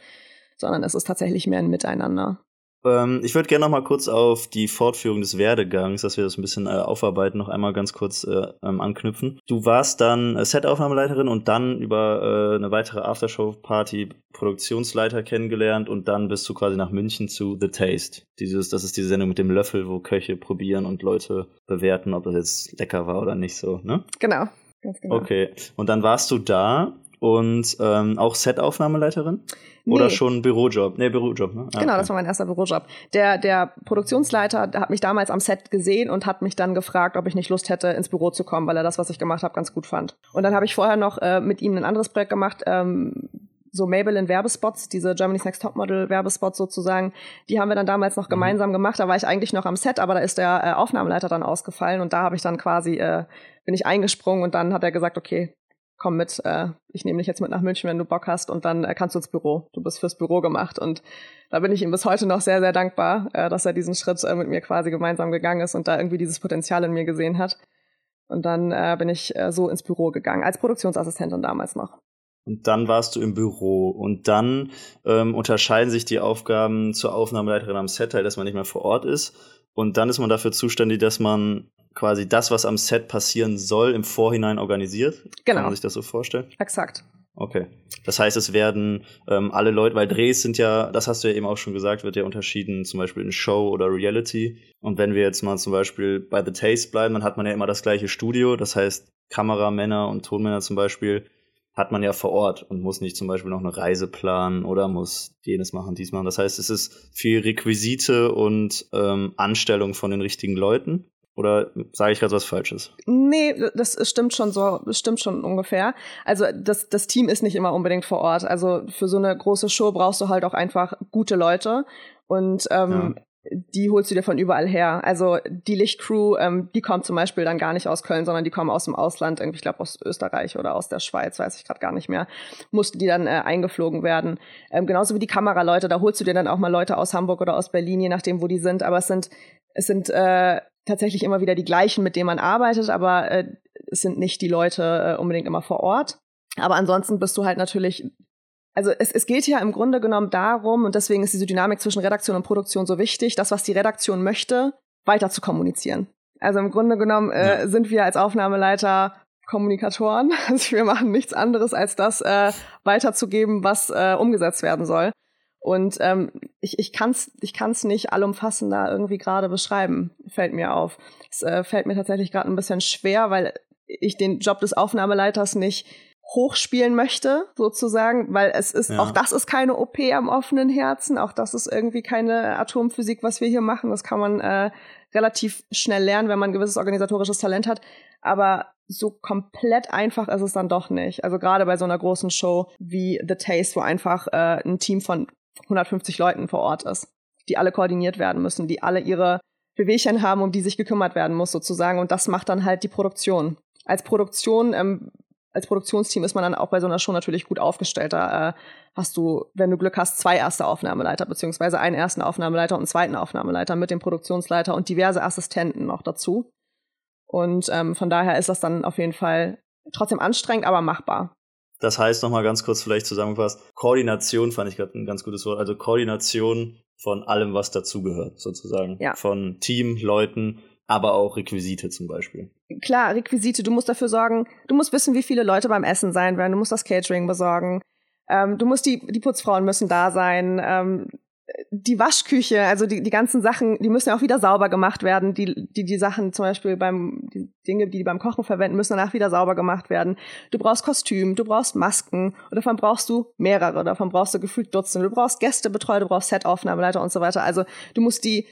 sondern es ist tatsächlich mehr ein Miteinander. Ähm, ich würde gerne noch mal kurz auf die Fortführung des Werdegangs, dass wir das ein bisschen äh, aufarbeiten, noch einmal ganz kurz äh, ähm, anknüpfen. Du warst dann äh, Set-Aufnahmeleiterin und dann über äh, eine weitere Aftershow-Party Produktionsleiter kennengelernt und dann bist du quasi nach München zu The Taste. Dieses, das ist diese Sendung mit dem Löffel, wo Köche probieren und Leute bewerten, ob das jetzt lecker war oder nicht so, ne? Genau. Genau. Okay. Und dann warst du da und ähm, auch Set-Aufnahmeleiterin? Nee. Oder schon Bürojob? Nee, Bürojob, ne? Ah, genau, okay. das war mein erster Bürojob. Der, der Produktionsleiter hat mich damals am Set gesehen und hat mich dann gefragt, ob ich nicht Lust hätte, ins Büro zu kommen, weil er das, was ich gemacht habe, ganz gut fand. Und dann habe ich vorher noch äh, mit ihm ein anderes Projekt gemacht, ähm, so Maybelline-Werbespots, diese Germany's Next Topmodel-Werbespots sozusagen, die haben wir dann damals noch mhm. gemeinsam gemacht. Da war ich eigentlich noch am Set, aber da ist der äh, Aufnahmeleiter dann ausgefallen und da habe ich dann quasi, äh, bin ich eingesprungen und dann hat er gesagt, okay, komm mit, äh, ich nehme dich jetzt mit nach München, wenn du Bock hast und dann äh, kannst du ins Büro. Du bist fürs Büro gemacht und da bin ich ihm bis heute noch sehr, sehr dankbar, äh, dass er diesen Schritt äh, mit mir quasi gemeinsam gegangen ist und da irgendwie dieses Potenzial in mir gesehen hat. Und dann äh, bin ich äh, so ins Büro gegangen, als Produktionsassistentin damals noch. Und dann warst du im Büro. Und dann ähm, unterscheiden sich die Aufgaben zur Aufnahmeleiterin am Set, halt, dass man nicht mehr vor Ort ist. Und dann ist man dafür zuständig, dass man quasi das, was am Set passieren soll, im Vorhinein organisiert. Genau. Kann man sich das so vorstellen? Exakt. Okay. Das heißt, es werden ähm, alle Leute, weil Drehs sind ja, das hast du ja eben auch schon gesagt, wird ja unterschieden, zum Beispiel in Show oder Reality. Und wenn wir jetzt mal zum Beispiel bei The Taste bleiben, dann hat man ja immer das gleiche Studio. Das heißt, Kameramänner und Tonmänner zum Beispiel hat man ja vor Ort und muss nicht zum Beispiel noch eine Reise planen oder muss jenes machen, dies machen. Das heißt, es ist viel Requisite und ähm, Anstellung von den richtigen Leuten. Oder sage ich gerade was Falsches? Nee, das stimmt schon so, das stimmt schon ungefähr. Also das, das Team ist nicht immer unbedingt vor Ort. Also für so eine große Show brauchst du halt auch einfach gute Leute. Und ähm, ja die holst du dir von überall her. Also die Lichtcrew, ähm, die kommt zum Beispiel dann gar nicht aus Köln, sondern die kommen aus dem Ausland, irgendwie, ich glaube aus Österreich oder aus der Schweiz, weiß ich gerade gar nicht mehr, mussten die dann äh, eingeflogen werden. Ähm, genauso wie die Kameraleute, da holst du dir dann auch mal Leute aus Hamburg oder aus Berlin, je nachdem, wo die sind. Aber es sind, es sind äh, tatsächlich immer wieder die gleichen, mit denen man arbeitet, aber äh, es sind nicht die Leute äh, unbedingt immer vor Ort. Aber ansonsten bist du halt natürlich also es, es geht ja im Grunde genommen darum, und deswegen ist diese Dynamik zwischen Redaktion und Produktion so wichtig, das, was die Redaktion möchte, weiter zu kommunizieren. Also im Grunde genommen äh, ja. sind wir als Aufnahmeleiter Kommunikatoren. (laughs) Also wir machen nichts anderes, als das äh, weiterzugeben, was äh, umgesetzt werden soll. Und ähm, ich, ich kann es ich kann's nicht allumfassender irgendwie gerade beschreiben, fällt mir auf. Es äh, fällt mir tatsächlich gerade ein bisschen schwer, weil ich den Job des Aufnahmeleiters nicht hochspielen möchte, sozusagen, weil es ist, ja. auch das ist keine OP am offenen Herzen, auch das ist irgendwie keine Atomphysik, was wir hier machen. Das kann man äh, relativ schnell lernen, wenn man ein gewisses organisatorisches Talent hat. Aber so komplett einfach ist es dann doch nicht. Also gerade bei so einer großen Show wie The Taste, wo einfach äh, ein Team von 150 Leuten vor Ort ist, die alle koordiniert werden müssen, die alle ihre Bewegchen haben, um die sich gekümmert werden muss, sozusagen. Und das macht dann halt die Produktion. Als Produktion ähm, als Produktionsteam ist man dann auch bei so einer Show natürlich gut aufgestellt. Da äh, hast du, wenn du Glück hast, zwei erste Aufnahmeleiter, beziehungsweise einen ersten Aufnahmeleiter und einen zweiten Aufnahmeleiter mit dem Produktionsleiter und diverse Assistenten noch dazu. Und ähm, von daher ist das dann auf jeden Fall trotzdem anstrengend, aber machbar. Das heißt nochmal ganz kurz vielleicht zusammengefasst, Koordination fand ich gerade ein ganz gutes Wort. Also Koordination von allem, was dazugehört, sozusagen. Ja. Von Team, Leuten, aber auch Requisite zum Beispiel. Klar, Requisite, du musst dafür sorgen, du musst wissen, wie viele Leute beim Essen sein werden, du musst das Catering besorgen, ähm, du musst die, die Putzfrauen müssen da sein, ähm, die Waschküche, also die, die ganzen Sachen, die müssen ja auch wieder sauber gemacht werden. Die, die, die Sachen zum Beispiel beim, die Dinge, die die beim Kochen verwenden, müssen danach wieder sauber gemacht werden. Du brauchst Kostüm, du brauchst Masken und davon brauchst du mehrere, davon brauchst du gefühlt Dutzende. Du brauchst Gästebetreuer, du brauchst Setaufnahmeleiter und so weiter. Also du musst die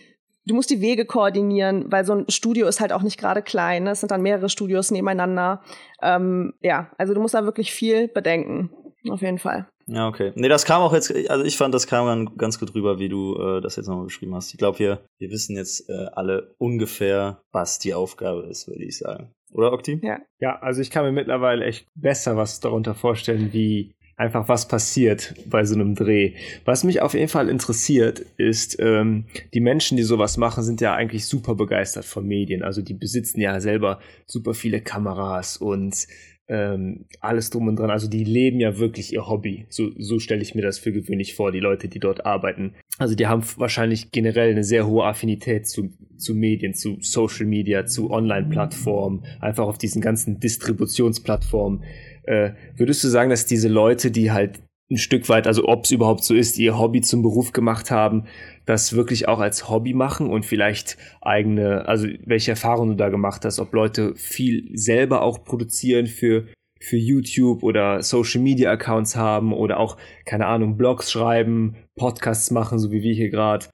du musst die Wege koordinieren, weil so ein Studio ist halt auch nicht gerade klein. Ne? Es sind dann mehrere Studios nebeneinander. Ähm, ja, also du musst da wirklich viel bedenken. Auf jeden Fall. Ja, okay. Nee, das kam auch jetzt, also ich fand, das kam ganz gut rüber, wie du äh, das jetzt nochmal beschrieben hast. Ich glaube, wir, wir wissen jetzt äh, alle ungefähr, was die Aufgabe ist, würde ich sagen. Oder, Okti? Ja. Ja, also ich kann mir mittlerweile echt besser was darunter vorstellen, wie einfach was passiert bei so einem Dreh. Was mich auf jeden Fall interessiert, ist, ähm, die Menschen, die sowas machen, sind ja eigentlich super begeistert von Medien. Also die besitzen ja selber super viele Kameras und ähm, alles drum und dran. Also die leben ja wirklich ihr Hobby. So, so stelle ich mir das für gewöhnlich vor, die Leute, die dort arbeiten. Also die haben wahrscheinlich generell eine sehr hohe Affinität zu, zu Medien, zu Social Media, zu Online-Plattformen, einfach auf diesen ganzen Distributionsplattformen äh, würdest du sagen, dass diese Leute, die halt ein Stück weit, also ob es überhaupt so ist, ihr Hobby zum Beruf gemacht haben, das wirklich auch als Hobby machen und vielleicht eigene, also welche Erfahrungen du da gemacht hast, ob Leute viel selber auch produzieren für für YouTube oder Social Media Accounts haben oder auch keine Ahnung Blogs schreiben, Podcasts machen, so wie wir hier gerade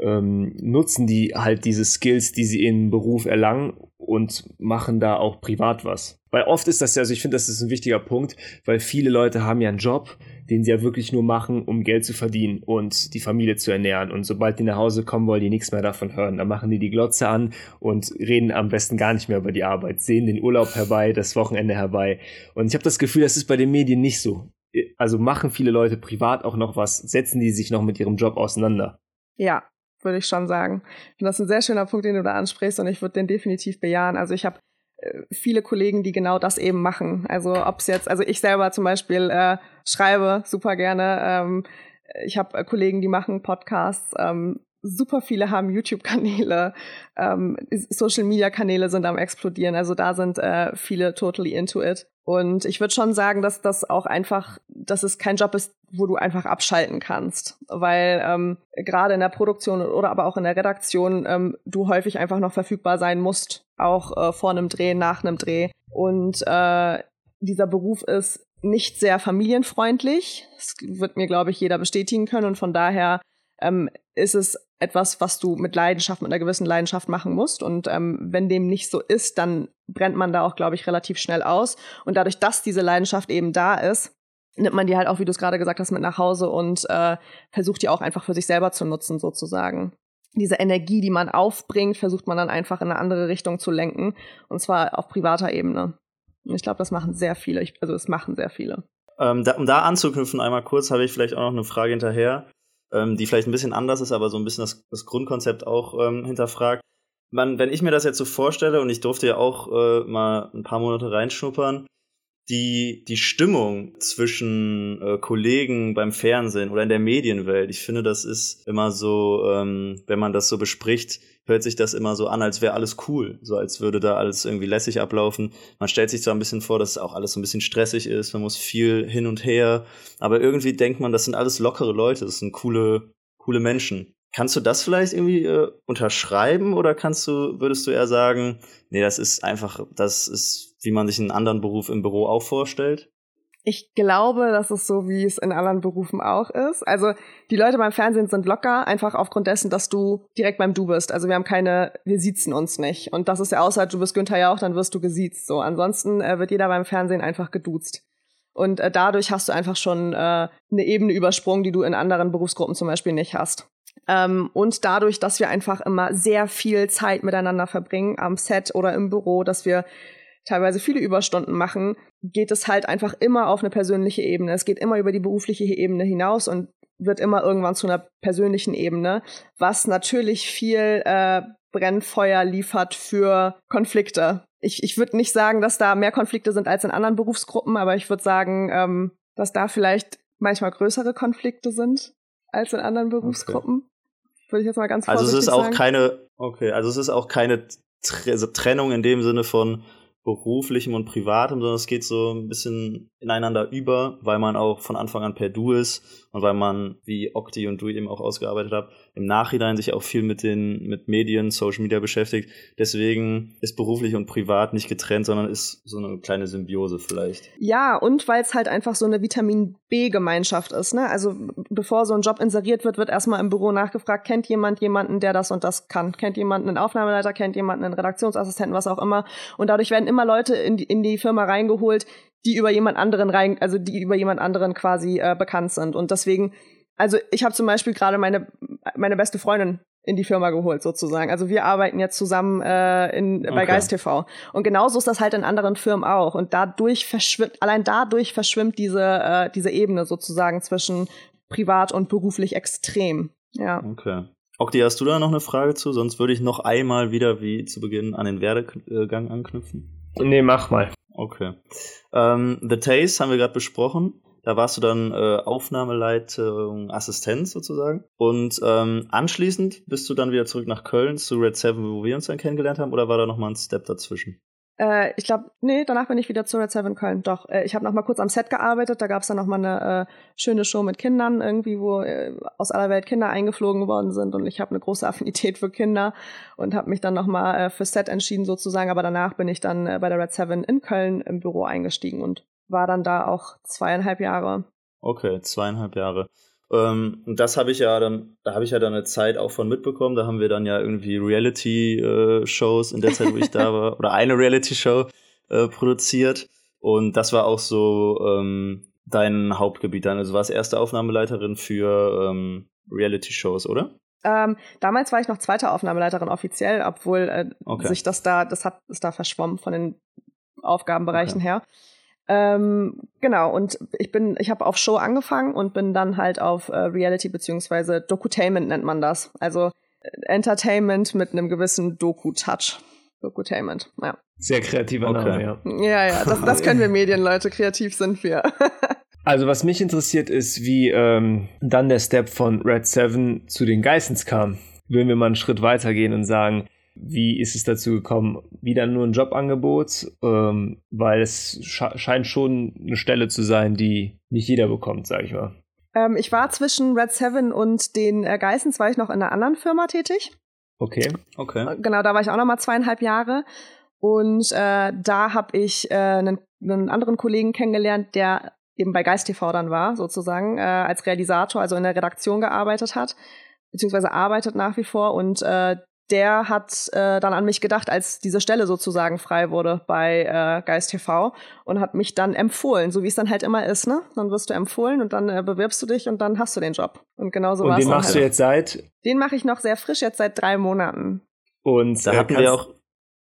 ähm, nutzen die halt diese Skills, die sie im Beruf erlangen und machen da auch privat was. Weil oft ist das ja, also ich finde, das ist ein wichtiger Punkt, weil viele Leute haben ja einen Job, den sie ja wirklich nur machen, um Geld zu verdienen und die Familie zu ernähren. Und sobald die nach Hause kommen, wollen die nichts mehr davon hören. Dann machen die die Glotze an und reden am besten gar nicht mehr über die Arbeit, sehen den Urlaub herbei, das Wochenende herbei. Und ich habe das Gefühl, das ist bei den Medien nicht so. Also machen viele Leute privat auch noch was, setzen die sich noch mit ihrem Job auseinander. Ja, würde ich schon sagen. Und das ist ein sehr schöner Punkt, den du da ansprichst und ich würde den definitiv bejahen. Also ich habe äh, viele Kollegen, die genau das eben machen. Also ob es jetzt, also ich selber zum Beispiel äh, schreibe super gerne. Ähm, ich habe äh, Kollegen, die machen Podcasts. Ähm, super viele haben YouTube-Kanäle, ähm, Social-Media-Kanäle sind am explodieren. Also da sind äh, viele totally into it. Und ich würde schon sagen, dass das auch einfach, dass es kein Job ist, wo du einfach abschalten kannst. Weil ähm, gerade in der Produktion oder aber auch in der Redaktion ähm, du häufig einfach noch verfügbar sein musst, auch äh, vor einem Dreh, nach einem Dreh. Und äh, dieser Beruf ist nicht sehr familienfreundlich. Das wird mir, glaube ich, jeder bestätigen können. Und von daher ähm, ist es etwas, was du mit Leidenschaft, mit einer gewissen Leidenschaft machen musst. Und ähm, wenn dem nicht so ist, dann brennt man da auch, glaube ich, relativ schnell aus. Und dadurch, dass diese Leidenschaft eben da ist, nimmt man die halt auch, wie du es gerade gesagt hast, mit nach Hause und äh, versucht die auch einfach für sich selber zu nutzen, sozusagen. Diese Energie, die man aufbringt, versucht man dann einfach in eine andere Richtung zu lenken. Und zwar auf privater Ebene. Und ich glaube, das machen sehr viele. Ich, also es machen sehr viele. Ähm, da, um da anzuknüpfen, einmal kurz, habe ich vielleicht auch noch eine Frage hinterher ähm, die vielleicht ein bisschen anders ist, aber so ein bisschen das, das Grundkonzept auch ähm, hinterfragt. Man, wenn ich mir das jetzt so vorstelle, und ich durfte ja auch äh, mal ein paar Monate reinschnuppern, die, die Stimmung zwischen äh, Kollegen beim Fernsehen oder in der Medienwelt, ich finde, das ist immer so, ähm, wenn man das so bespricht, hört sich das immer so an, als wäre alles cool, so als würde da alles irgendwie lässig ablaufen. Man stellt sich zwar ein bisschen vor, dass auch alles so ein bisschen stressig ist, man muss viel hin und her, aber irgendwie denkt man, das sind alles lockere Leute, das sind coole, coole Menschen. Kannst du das vielleicht irgendwie äh, unterschreiben oder kannst du, würdest du eher sagen, nee, das ist einfach, das ist, wie man sich einen anderen Beruf im Büro auch vorstellt? Ich glaube, das ist so, wie es in anderen Berufen auch ist. Also die Leute beim Fernsehen sind locker, einfach aufgrund dessen, dass du direkt beim Du bist. Also wir haben keine, wir siezen uns nicht. Und das ist ja außer, du bist Günther ja auch, dann wirst du gesiezt. So, ansonsten äh, wird jeder beim Fernsehen einfach geduzt. Und äh, dadurch hast du einfach schon äh, eine Ebene übersprungen, die du in anderen Berufsgruppen zum Beispiel nicht hast. Ähm, und dadurch, dass wir einfach immer sehr viel Zeit miteinander verbringen am Set oder im Büro, dass wir teilweise viele Überstunden machen, geht es halt einfach immer auf eine persönliche Ebene. Es geht immer über die berufliche Ebene hinaus und wird immer irgendwann zu einer persönlichen Ebene, was natürlich viel äh, Brennfeuer liefert für Konflikte. Ich, ich würde nicht sagen, dass da mehr Konflikte sind als in anderen Berufsgruppen, aber ich würde sagen, ähm, dass da vielleicht manchmal größere Konflikte sind als in anderen Berufsgruppen. Okay. Würde ich jetzt mal ganz vorsichtig. Also es ist auch sagen. keine, okay, also es ist auch keine Trennung in dem Sinne von, beruflichem und privatem, sondern es geht so ein bisschen ineinander über, weil man auch von Anfang an per Du ist und weil man, wie Okti und du eben auch ausgearbeitet habt, im Nachhinein sich auch viel mit den mit Medien, Social Media beschäftigt. Deswegen ist beruflich und privat nicht getrennt, sondern ist so eine kleine Symbiose vielleicht. Ja, und weil es halt einfach so eine Vitamin B-Gemeinschaft ist. Ne? Also bevor so ein Job inseriert wird, wird erstmal im Büro nachgefragt, kennt jemand jemanden, der das und das kann? Kennt jemand einen Aufnahmeleiter, kennt jemand einen Redaktionsassistenten, was auch immer. Und dadurch werden immer Leute in die, in die Firma reingeholt, die über jemand anderen rein, also die über jemand anderen quasi äh, bekannt sind. Und deswegen, also ich habe zum Beispiel gerade meine meine beste Freundin in die Firma geholt sozusagen. Also wir arbeiten jetzt zusammen äh, in, bei okay. Geist TV. Und genauso ist das halt in anderen Firmen auch. Und dadurch verschwimmt, allein dadurch verschwimmt diese, äh, diese Ebene sozusagen zwischen privat und beruflich extrem. Ja. Okay. Okti, hast du da noch eine Frage zu? Sonst würde ich noch einmal wieder wie zu Beginn an den Werdegang anknüpfen. Nee, mach mal. Okay. Ähm, The Taste haben wir gerade besprochen. Da warst du dann äh, Aufnahmeleitung, Assistent sozusagen. Und ähm, anschließend bist du dann wieder zurück nach Köln zu Red Seven, wo wir uns dann kennengelernt haben, oder war da nochmal ein Step dazwischen? Äh, ich glaube, nee, danach bin ich wieder zu Red Seven Köln. Doch, äh, ich habe noch mal kurz am Set gearbeitet. Da gab es dann noch mal eine äh, schöne Show mit Kindern, irgendwie, wo äh, aus aller Welt Kinder eingeflogen worden sind. Und ich habe eine große (laughs) Affinität für Kinder und habe mich dann noch mal äh, für Set entschieden sozusagen. Aber danach bin ich dann äh, bei der Red Seven in Köln im Büro eingestiegen und war dann da auch zweieinhalb Jahre. Okay, zweieinhalb Jahre. Ähm, und das habe ich ja dann, da habe ich ja dann eine Zeit auch von mitbekommen. Da haben wir dann ja irgendwie Reality-Shows in der Zeit, wo ich da war, (laughs) oder eine Reality-Show äh, produziert. Und das war auch so ähm, dein Hauptgebiet dann. Also du warst erste Aufnahmeleiterin für ähm, Reality-Shows, oder? Ähm, damals war ich noch zweite Aufnahmeleiterin offiziell, obwohl äh, okay. sich das da, das hat ist da verschwommen von den Aufgabenbereichen okay. her. Ähm, genau, und ich bin, ich habe auf Show angefangen und bin dann halt auf äh, Reality beziehungsweise Dokutainment nennt man das. Also äh, Entertainment mit einem gewissen Doku-Touch. Dokutainment, ja. Sehr kreativer okay. Name, ja. Ja, ja, das, das können wir Medienleute, kreativ sind wir. (laughs) also was mich interessiert ist, wie ähm, dann der Step von Red 7 zu den Geissens kam. Würden wir mal einen Schritt weitergehen und sagen, wie ist es dazu gekommen? Wieder nur ein Jobangebot, ähm, weil es sche scheint schon eine Stelle zu sein, die nicht jeder bekommt, sag ich mal. Ähm, ich war zwischen Red Seven und den äh, Geissens, war ich noch in einer anderen Firma tätig. Okay. Okay. Äh, genau, da war ich auch noch mal zweieinhalb Jahre. Und äh, da habe ich äh, einen, einen anderen Kollegen kennengelernt, der eben bei Geist TV dann war, sozusagen, äh, als Realisator, also in der Redaktion gearbeitet hat, beziehungsweise arbeitet nach wie vor. Und äh, der hat äh, dann an mich gedacht, als diese Stelle sozusagen frei wurde bei äh, Geist TV und hat mich dann empfohlen, so wie es dann halt immer ist, ne? Dann wirst du empfohlen und dann äh, bewirbst du dich und dann hast du den Job. Und genau so war es. Und den machst halt. du jetzt seit? Den mache ich noch sehr frisch, jetzt seit drei Monaten. Und da äh, hatten wir auch.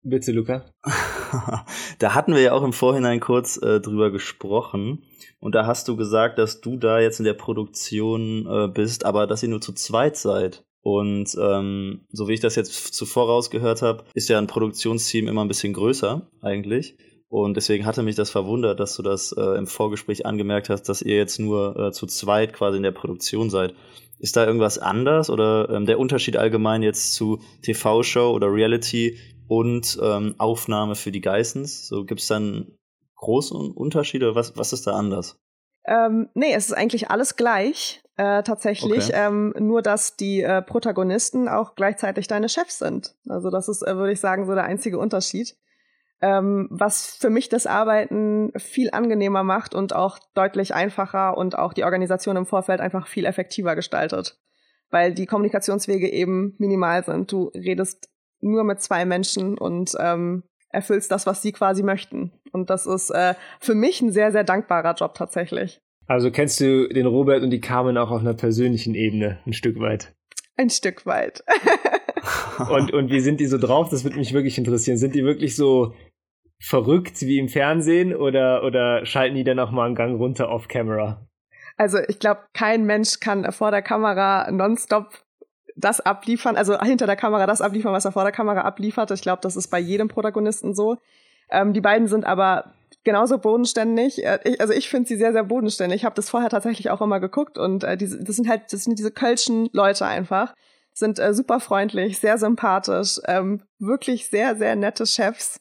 Bitte, Luca. (laughs) da hatten wir ja auch im Vorhinein kurz äh, drüber gesprochen. Und da hast du gesagt, dass du da jetzt in der Produktion äh, bist, aber dass ihr nur zu zweit seid. Und ähm, so wie ich das jetzt zuvor rausgehört habe, ist ja ein Produktionsteam immer ein bisschen größer eigentlich. Und deswegen hatte mich das verwundert, dass du das äh, im Vorgespräch angemerkt hast, dass ihr jetzt nur äh, zu zweit quasi in der Produktion seid. Ist da irgendwas anders oder ähm, der Unterschied allgemein jetzt zu TV-Show oder Reality und ähm, Aufnahme für die Geissens? So gibt es dann große Unterschiede? Was, was ist da anders? Ähm, nee, es ist eigentlich alles gleich äh, tatsächlich. Okay. Ähm, nur, dass die äh, Protagonisten auch gleichzeitig deine Chefs sind. Also das ist, äh, würde ich sagen, so der einzige Unterschied. Ähm, was für mich das Arbeiten viel angenehmer macht und auch deutlich einfacher und auch die Organisation im Vorfeld einfach viel effektiver gestaltet. Weil die Kommunikationswege eben minimal sind. Du redest nur mit zwei Menschen und ähm, erfüllst das, was sie quasi möchten. Und das ist äh, für mich ein sehr, sehr dankbarer Job tatsächlich. Also kennst du den Robert und die Carmen auch auf einer persönlichen Ebene ein Stück weit? Ein Stück weit. (laughs) und, und wie sind die so drauf? Das würde mich wirklich interessieren. Sind die wirklich so verrückt wie im Fernsehen oder, oder schalten die dann auch mal einen Gang runter off camera? Also ich glaube, kein Mensch kann vor der Kamera nonstop das abliefern, also hinter der Kamera das abliefern, was er vor der Kamera abliefert. Ich glaube, das ist bei jedem Protagonisten so. Ähm, die beiden sind aber genauso bodenständig. Äh, ich, also ich finde sie sehr, sehr bodenständig. Ich habe das vorher tatsächlich auch immer geguckt und äh, diese, das sind halt, das sind diese kölschen Leute einfach. Sind äh, super freundlich, sehr sympathisch, ähm, wirklich sehr, sehr nette Chefs.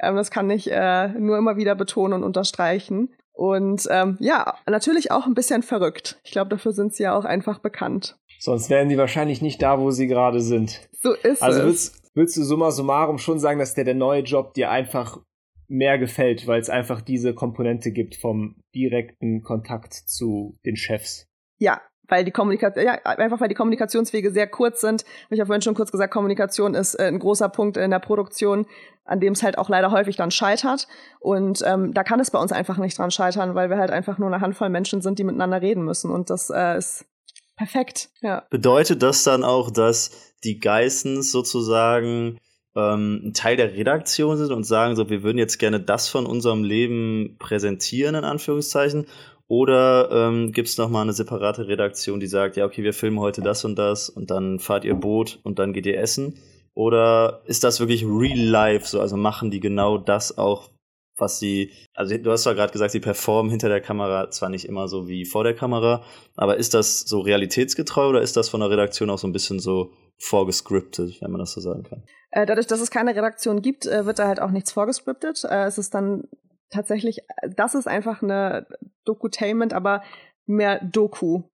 Ähm, das kann ich äh, nur immer wieder betonen und unterstreichen. Und ähm, ja, natürlich auch ein bisschen verrückt. Ich glaube, dafür sind sie ja auch einfach bekannt. Sonst wären die wahrscheinlich nicht da, wo sie gerade sind. So ist also es. Also willst, willst du summa summarum schon sagen, dass der, der neue Job dir einfach mehr gefällt, weil es einfach diese Komponente gibt vom direkten Kontakt zu den Chefs. Ja, weil die Kommunikation, ja, einfach weil die Kommunikationswege sehr kurz sind. Habe ich ja vorhin schon kurz gesagt, Kommunikation ist äh, ein großer Punkt in der Produktion, an dem es halt auch leider häufig dann scheitert. Und ähm, da kann es bei uns einfach nicht dran scheitern, weil wir halt einfach nur eine Handvoll Menschen sind, die miteinander reden müssen. Und das äh, ist perfekt. Ja. Bedeutet das dann auch, dass die Geissens sozusagen ähm, ein Teil der Redaktion sind und sagen so, wir würden jetzt gerne das von unserem Leben präsentieren, in Anführungszeichen? Oder ähm, gibt es nochmal eine separate Redaktion, die sagt, ja, okay, wir filmen heute das und das und dann fahrt ihr Boot und dann geht ihr essen? Oder ist das wirklich real life so? Also machen die genau das auch, was sie, also du hast zwar gerade gesagt, sie performen hinter der Kamera zwar nicht immer so wie vor der Kamera, aber ist das so realitätsgetreu oder ist das von der Redaktion auch so ein bisschen so vorgescriptet, wenn man das so sagen kann? Äh, dadurch, dass es keine Redaktion gibt, äh, wird da halt auch nichts vorgescriptet. Äh, es ist dann tatsächlich, das ist einfach eine Dokutainment, aber mehr Doku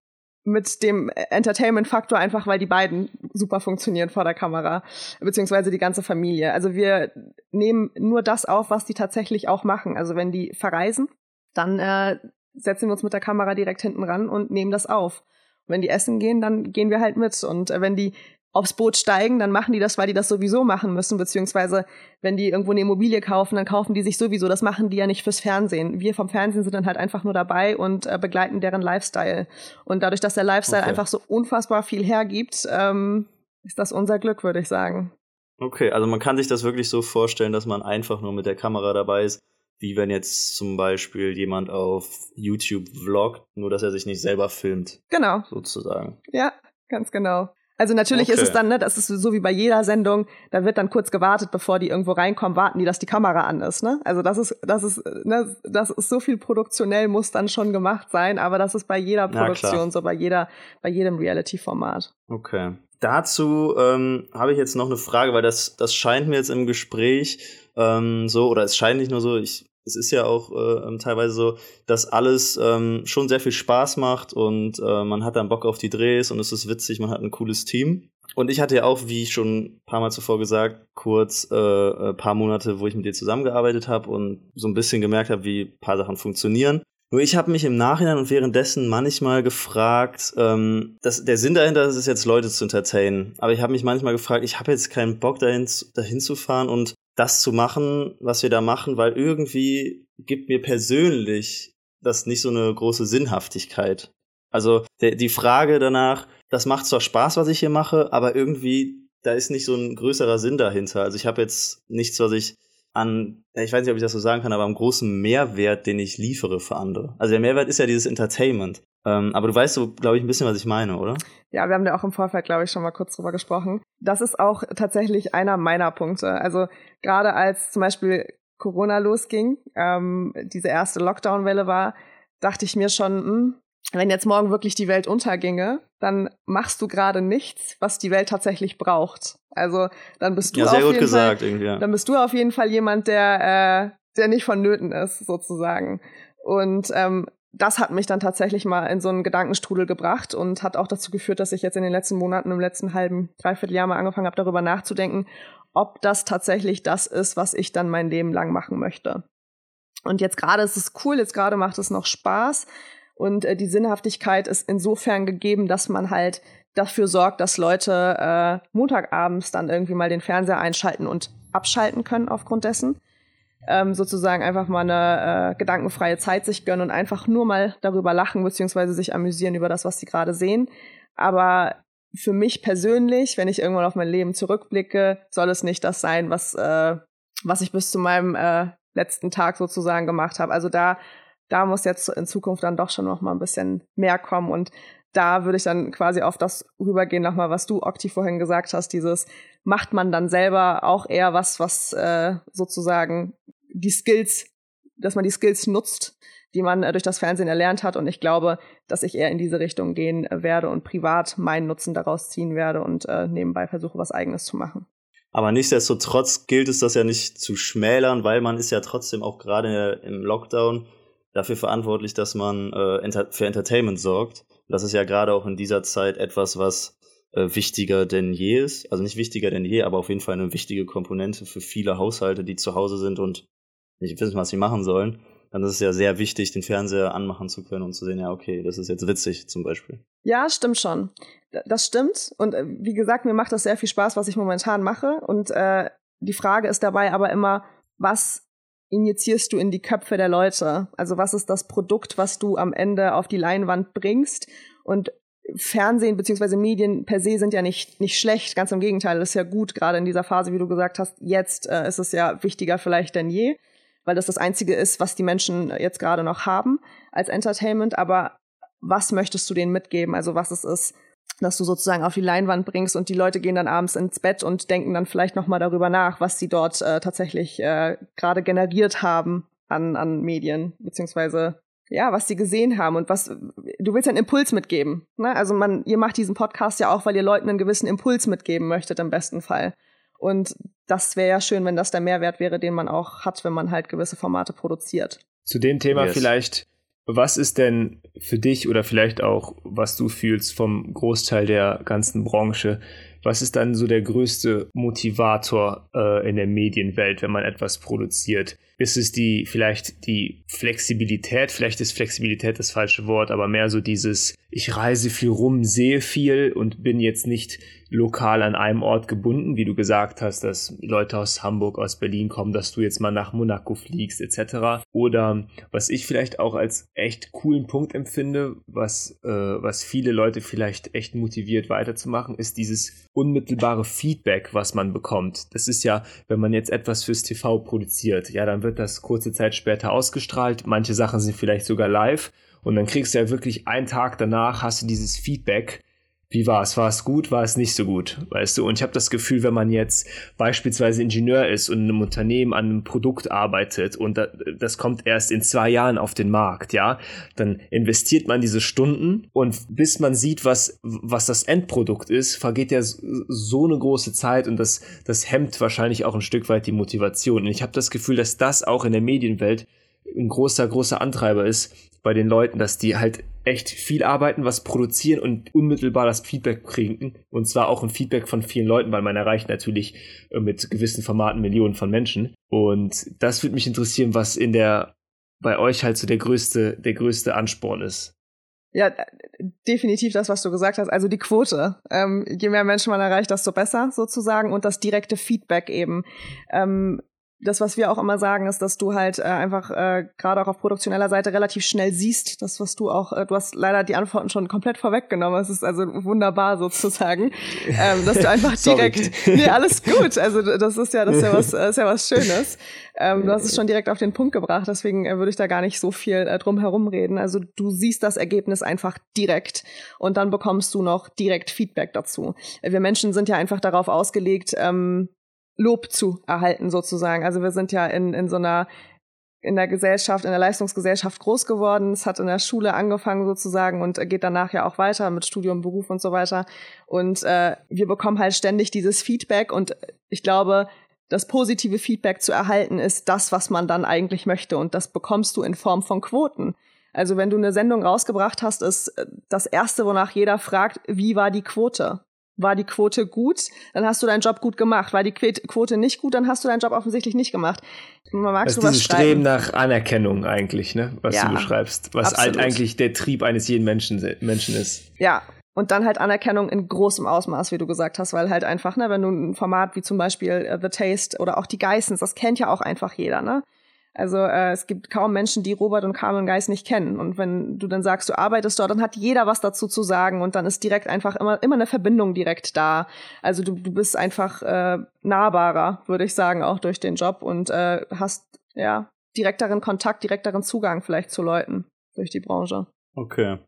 mit dem Entertainment-Faktor einfach, weil die beiden super funktionieren vor der Kamera, beziehungsweise die ganze Familie. Also wir nehmen nur das auf, was die tatsächlich auch machen. Also wenn die verreisen, dann äh, setzen wir uns mit der Kamera direkt hinten ran und nehmen das auf. Wenn die essen gehen, dann gehen wir halt mit. Und äh, wenn die aufs Boot steigen, dann machen die das, weil die das sowieso machen müssen, beziehungsweise wenn die irgendwo eine Immobilie kaufen, dann kaufen die sich sowieso. Das machen die ja nicht fürs Fernsehen. Wir vom Fernsehen sind dann halt einfach nur dabei und äh, begleiten deren Lifestyle. Und dadurch, dass der Lifestyle okay. einfach so unfassbar viel hergibt, ähm, ist das unser Glück, würde ich sagen. Okay, also man kann sich das wirklich so vorstellen, dass man einfach nur mit der Kamera dabei ist, wie wenn jetzt zum Beispiel jemand auf YouTube vloggt, nur dass er sich nicht selber filmt. Genau. Sozusagen. Ja, ganz genau. Also natürlich okay. ist es dann, ne, das ist so wie bei jeder Sendung, da wird dann kurz gewartet, bevor die irgendwo reinkommen, warten die, dass die Kamera an ist, ne? Also das ist, das ist, ne, das ist so viel produktionell muss dann schon gemacht sein, aber das ist bei jeder Produktion so, bei jeder, bei jedem Reality-Format. Okay. Dazu ähm, habe ich jetzt noch eine Frage, weil das, das scheint mir jetzt im Gespräch ähm, so, oder es scheint nicht nur so, ich es ist ja auch äh, ähm, teilweise so, dass alles ähm, schon sehr viel Spaß macht und äh, man hat dann Bock auf die Drehs und es ist witzig, man hat ein cooles Team. Und ich hatte ja auch, wie schon ein paar Mal zuvor gesagt, kurz äh, ein äh, paar Monate, wo ich mit dir zusammengearbeitet habe und so ein bisschen gemerkt habe, wie ein paar Sachen funktionieren. Nur ich habe mich im Nachhinein und währenddessen manchmal gefragt, ähm, dass der Sinn dahinter ist, jetzt Leute zu entertainen. Aber ich habe mich manchmal gefragt, ich habe jetzt keinen Bock dahin, dahin zu fahren und das zu machen, was wir da machen, weil irgendwie gibt mir persönlich das nicht so eine große Sinnhaftigkeit. Also der, die Frage danach, das macht zwar Spaß, was ich hier mache, aber irgendwie, da ist nicht so ein größerer Sinn dahinter. Also ich habe jetzt nichts, was ich an, ich weiß nicht, ob ich das so sagen kann, aber am großen Mehrwert, den ich liefere für andere. Also der Mehrwert ist ja dieses Entertainment. Ähm, aber du weißt so, glaube ich, ein bisschen, was ich meine, oder? Ja, wir haben ja auch im Vorfeld, glaube ich, schon mal kurz drüber gesprochen. Das ist auch tatsächlich einer meiner Punkte. Also gerade als zum Beispiel Corona losging, ähm, diese erste Lockdown-Welle war, dachte ich mir schon, mh, hm, wenn jetzt morgen wirklich die Welt unterginge, dann machst du gerade nichts, was die Welt tatsächlich braucht. Also dann bist du ja, sehr auf gut jeden gesagt, Fall, irgendwie, ja. dann bist du auf jeden Fall jemand, der äh, der nicht vonnöten ist sozusagen. Und ähm, das hat mich dann tatsächlich mal in so einen Gedankenstrudel gebracht und hat auch dazu geführt, dass ich jetzt in den letzten Monaten, im letzten halben, dreiviertel Jahr mal angefangen habe, darüber nachzudenken, ob das tatsächlich das ist, was ich dann mein Leben lang machen möchte. Und jetzt gerade ist es cool, jetzt gerade macht es noch Spaß und äh, die Sinnhaftigkeit ist insofern gegeben, dass man halt dafür sorgt, dass Leute äh, Montagabends dann irgendwie mal den Fernseher einschalten und abschalten können aufgrund dessen ähm, sozusagen einfach mal eine äh, gedankenfreie Zeit sich gönnen und einfach nur mal darüber lachen beziehungsweise sich amüsieren über das, was sie gerade sehen. Aber für mich persönlich, wenn ich irgendwann auf mein Leben zurückblicke, soll es nicht das sein, was, äh, was ich bis zu meinem äh, letzten Tag sozusagen gemacht habe. Also da, da muss jetzt in Zukunft dann doch schon noch mal ein bisschen mehr kommen und da würde ich dann quasi auf das rübergehen, nochmal, was du, Okti, vorhin gesagt hast, dieses macht man dann selber auch eher was, was äh, sozusagen die Skills, dass man die Skills nutzt, die man äh, durch das Fernsehen erlernt hat. Und ich glaube, dass ich eher in diese Richtung gehen äh, werde und privat meinen Nutzen daraus ziehen werde und äh, nebenbei versuche, was eigenes zu machen. Aber nichtsdestotrotz gilt es das ja nicht zu schmälern, weil man ist ja trotzdem auch gerade im Lockdown dafür verantwortlich, dass man äh, für Entertainment sorgt. Das ist ja gerade auch in dieser Zeit etwas, was äh, wichtiger denn je ist. Also nicht wichtiger denn je, aber auf jeden Fall eine wichtige Komponente für viele Haushalte, die zu Hause sind und nicht wissen, was sie machen sollen, dann ist es ja sehr wichtig, den Fernseher anmachen zu können und zu sehen, ja, okay, das ist jetzt witzig zum Beispiel. Ja, stimmt schon. Das stimmt. Und äh, wie gesagt, mir macht das sehr viel Spaß, was ich momentan mache. Und äh, die Frage ist dabei aber immer, was injizierst du in die Köpfe der Leute? Also was ist das Produkt, was du am Ende auf die Leinwand bringst? Und Fernsehen beziehungsweise Medien per se sind ja nicht, nicht schlecht, ganz im Gegenteil, das ist ja gut, gerade in dieser Phase, wie du gesagt hast, jetzt äh, ist es ja wichtiger vielleicht denn je weil das das Einzige ist, was die Menschen jetzt gerade noch haben als Entertainment. Aber was möchtest du denen mitgeben? Also was es ist, dass du sozusagen auf die Leinwand bringst und die Leute gehen dann abends ins Bett und denken dann vielleicht noch mal darüber nach, was sie dort äh, tatsächlich äh, gerade generiert haben an, an Medien, beziehungsweise ja, was sie gesehen haben und was du willst ja einen Impuls mitgeben. Ne? Also man, ihr macht diesen Podcast ja auch, weil ihr Leuten einen gewissen Impuls mitgeben möchtet im besten Fall. Und das wäre ja schön, wenn das der Mehrwert wäre, den man auch hat, wenn man halt gewisse Formate produziert. Zu dem Thema yes. vielleicht, was ist denn für dich oder vielleicht auch, was du fühlst vom Großteil der ganzen Branche was ist dann so der größte Motivator äh, in der Medienwelt, wenn man etwas produziert? Ist es die, vielleicht die Flexibilität, vielleicht ist Flexibilität das falsche Wort, aber mehr so dieses, ich reise viel rum, sehe viel und bin jetzt nicht lokal an einem Ort gebunden, wie du gesagt hast, dass Leute aus Hamburg, aus Berlin kommen, dass du jetzt mal nach Monaco fliegst, etc. Oder was ich vielleicht auch als echt coolen Punkt empfinde, was, äh, was viele Leute vielleicht echt motiviert weiterzumachen, ist dieses unmittelbare Feedback, was man bekommt. Das ist ja, wenn man jetzt etwas fürs TV produziert, ja, dann wird das kurze Zeit später ausgestrahlt. Manche Sachen sind vielleicht sogar live. Und dann kriegst du ja wirklich einen Tag danach hast du dieses Feedback. Wie war es? War es gut? War es nicht so gut? Weißt du? Und ich habe das Gefühl, wenn man jetzt beispielsweise Ingenieur ist und in einem Unternehmen an einem Produkt arbeitet und das kommt erst in zwei Jahren auf den Markt, ja, dann investiert man diese Stunden und bis man sieht, was, was das Endprodukt ist, vergeht ja so eine große Zeit und das, das hemmt wahrscheinlich auch ein Stück weit die Motivation. Und ich habe das Gefühl, dass das auch in der Medienwelt ein großer, großer Antreiber ist bei den Leuten, dass die halt echt viel arbeiten, was produzieren und unmittelbar das Feedback kriegen. Und zwar auch ein Feedback von vielen Leuten, weil man erreicht natürlich äh, mit gewissen Formaten Millionen von Menschen. Und das würde mich interessieren, was in der bei euch halt so der größte, der größte Ansporn ist. Ja, definitiv das, was du gesagt hast. Also die Quote. Ähm, je mehr Menschen man erreicht, desto besser sozusagen. Und das direkte Feedback eben. Ähm, das, was wir auch immer sagen, ist, dass du halt äh, einfach äh, gerade auch auf produktioneller Seite relativ schnell siehst, das, was du auch, äh, du hast leider die Antworten schon komplett vorweggenommen. Es ist also wunderbar sozusagen, (laughs) ähm, dass du einfach direkt, nee, alles gut. Also das ist ja, das ist ja was, das (laughs) ist ja was Schönes. Ähm, du hast es schon direkt auf den Punkt gebracht, deswegen äh, würde ich da gar nicht so viel äh, drum herum reden. Also du siehst das Ergebnis einfach direkt und dann bekommst du noch direkt Feedback dazu. Wir Menschen sind ja einfach darauf ausgelegt, ähm, Lob zu erhalten sozusagen. Also wir sind ja in, in so einer in der Gesellschaft, in der Leistungsgesellschaft groß geworden. Es hat in der Schule angefangen sozusagen und geht danach ja auch weiter mit Studium, Beruf und so weiter. Und äh, wir bekommen halt ständig dieses Feedback und ich glaube, das positive Feedback zu erhalten ist das, was man dann eigentlich möchte und das bekommst du in Form von Quoten. Also wenn du eine Sendung rausgebracht hast, ist das erste, wonach jeder fragt, wie war die Quote? War die Quote gut, dann hast du deinen Job gut gemacht. War die Quote nicht gut, dann hast du deinen Job offensichtlich nicht gemacht. Man mag das ist dieses Streben nach Anerkennung eigentlich, ne? was ja, du beschreibst, was halt eigentlich der Trieb eines jeden Menschen, Menschen ist. Ja, und dann halt Anerkennung in großem Ausmaß, wie du gesagt hast, weil halt einfach, ne, wenn du ein Format wie zum Beispiel uh, The Taste oder auch die Geissens, das kennt ja auch einfach jeder, ne? Also äh, es gibt kaum Menschen, die Robert und Carmen Geist nicht kennen. Und wenn du dann sagst, du arbeitest dort, dann hat jeder was dazu zu sagen und dann ist direkt einfach immer, immer eine Verbindung direkt da. Also du, du bist einfach äh, nahbarer, würde ich sagen, auch durch den Job und äh, hast ja direkteren Kontakt, direkteren Zugang vielleicht zu Leuten durch die Branche. Okay.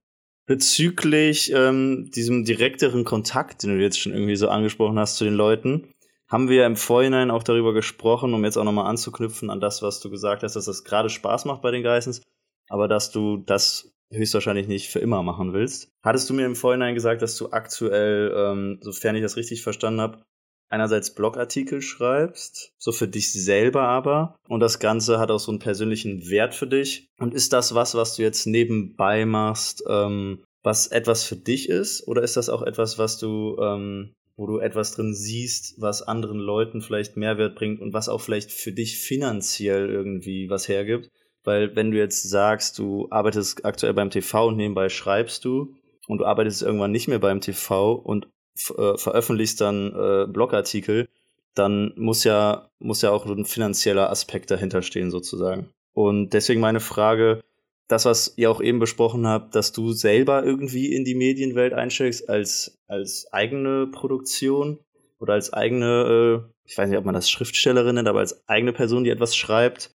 Bezüglich ähm, diesem direkteren Kontakt, den du jetzt schon irgendwie so angesprochen hast zu den Leuten, haben wir im Vorhinein auch darüber gesprochen, um jetzt auch nochmal anzuknüpfen an das, was du gesagt hast, dass das gerade Spaß macht bei den Geissens, aber dass du das höchstwahrscheinlich nicht für immer machen willst. Hattest du mir im Vorhinein gesagt, dass du aktuell, ähm, sofern ich das richtig verstanden habe, einerseits Blogartikel schreibst, so für dich selber aber, und das Ganze hat auch so einen persönlichen Wert für dich. Und ist das was, was du jetzt nebenbei machst, ähm, was etwas für dich ist, oder ist das auch etwas, was du ähm, wo du etwas drin siehst, was anderen Leuten vielleicht Mehrwert bringt und was auch vielleicht für dich finanziell irgendwie was hergibt. Weil wenn du jetzt sagst, du arbeitest aktuell beim TV und nebenbei schreibst du und du arbeitest irgendwann nicht mehr beim TV und äh, veröffentlichst dann äh, Blogartikel, dann muss ja, muss ja auch ein finanzieller Aspekt dahinter stehen sozusagen. Und deswegen meine Frage, das, was ihr auch eben besprochen habt, dass du selber irgendwie in die Medienwelt einsteigst als, als eigene Produktion oder als eigene, äh, ich weiß nicht, ob man das Schriftstellerin nennt, aber als eigene Person, die etwas schreibt.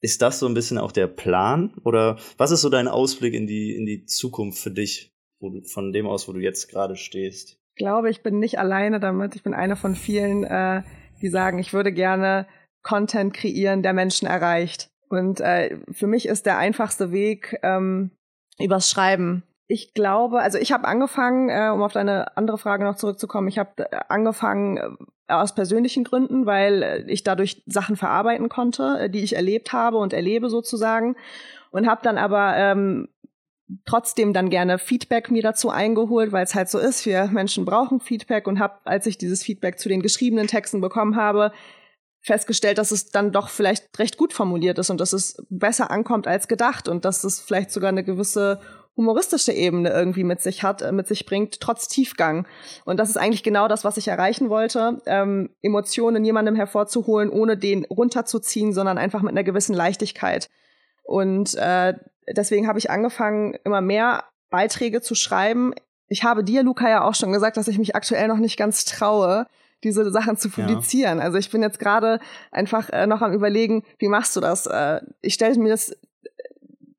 Ist das so ein bisschen auch der Plan? Oder was ist so dein Ausblick in die, in die Zukunft für dich, du, von dem aus, wo du jetzt gerade stehst? Ich glaube, ich bin nicht alleine damit. Ich bin eine von vielen, äh, die sagen, ich würde gerne Content kreieren, der Menschen erreicht. Und äh, für mich ist der einfachste Weg ähm, übers Schreiben. Ich glaube, also ich habe angefangen, äh, um auf deine andere Frage noch zurückzukommen, ich habe äh, angefangen äh, aus persönlichen Gründen, weil äh, ich dadurch Sachen verarbeiten konnte, äh, die ich erlebt habe und erlebe sozusagen. Und habe dann aber ähm, trotzdem dann gerne Feedback mir dazu eingeholt, weil es halt so ist, wir Menschen brauchen Feedback und habe, als ich dieses Feedback zu den geschriebenen Texten bekommen habe, festgestellt, dass es dann doch vielleicht recht gut formuliert ist und dass es besser ankommt als gedacht und dass es vielleicht sogar eine gewisse humoristische Ebene irgendwie mit sich hat, äh, mit sich bringt, trotz Tiefgang. Und das ist eigentlich genau das, was ich erreichen wollte, ähm, Emotionen in jemandem hervorzuholen, ohne den runterzuziehen, sondern einfach mit einer gewissen Leichtigkeit. Und äh, deswegen habe ich angefangen, immer mehr Beiträge zu schreiben. Ich habe dir, Luca, ja auch schon gesagt, dass ich mich aktuell noch nicht ganz traue, diese Sachen zu publizieren. Ja. Also ich bin jetzt gerade einfach äh, noch am überlegen, wie machst du das? Äh, ich stelle mir das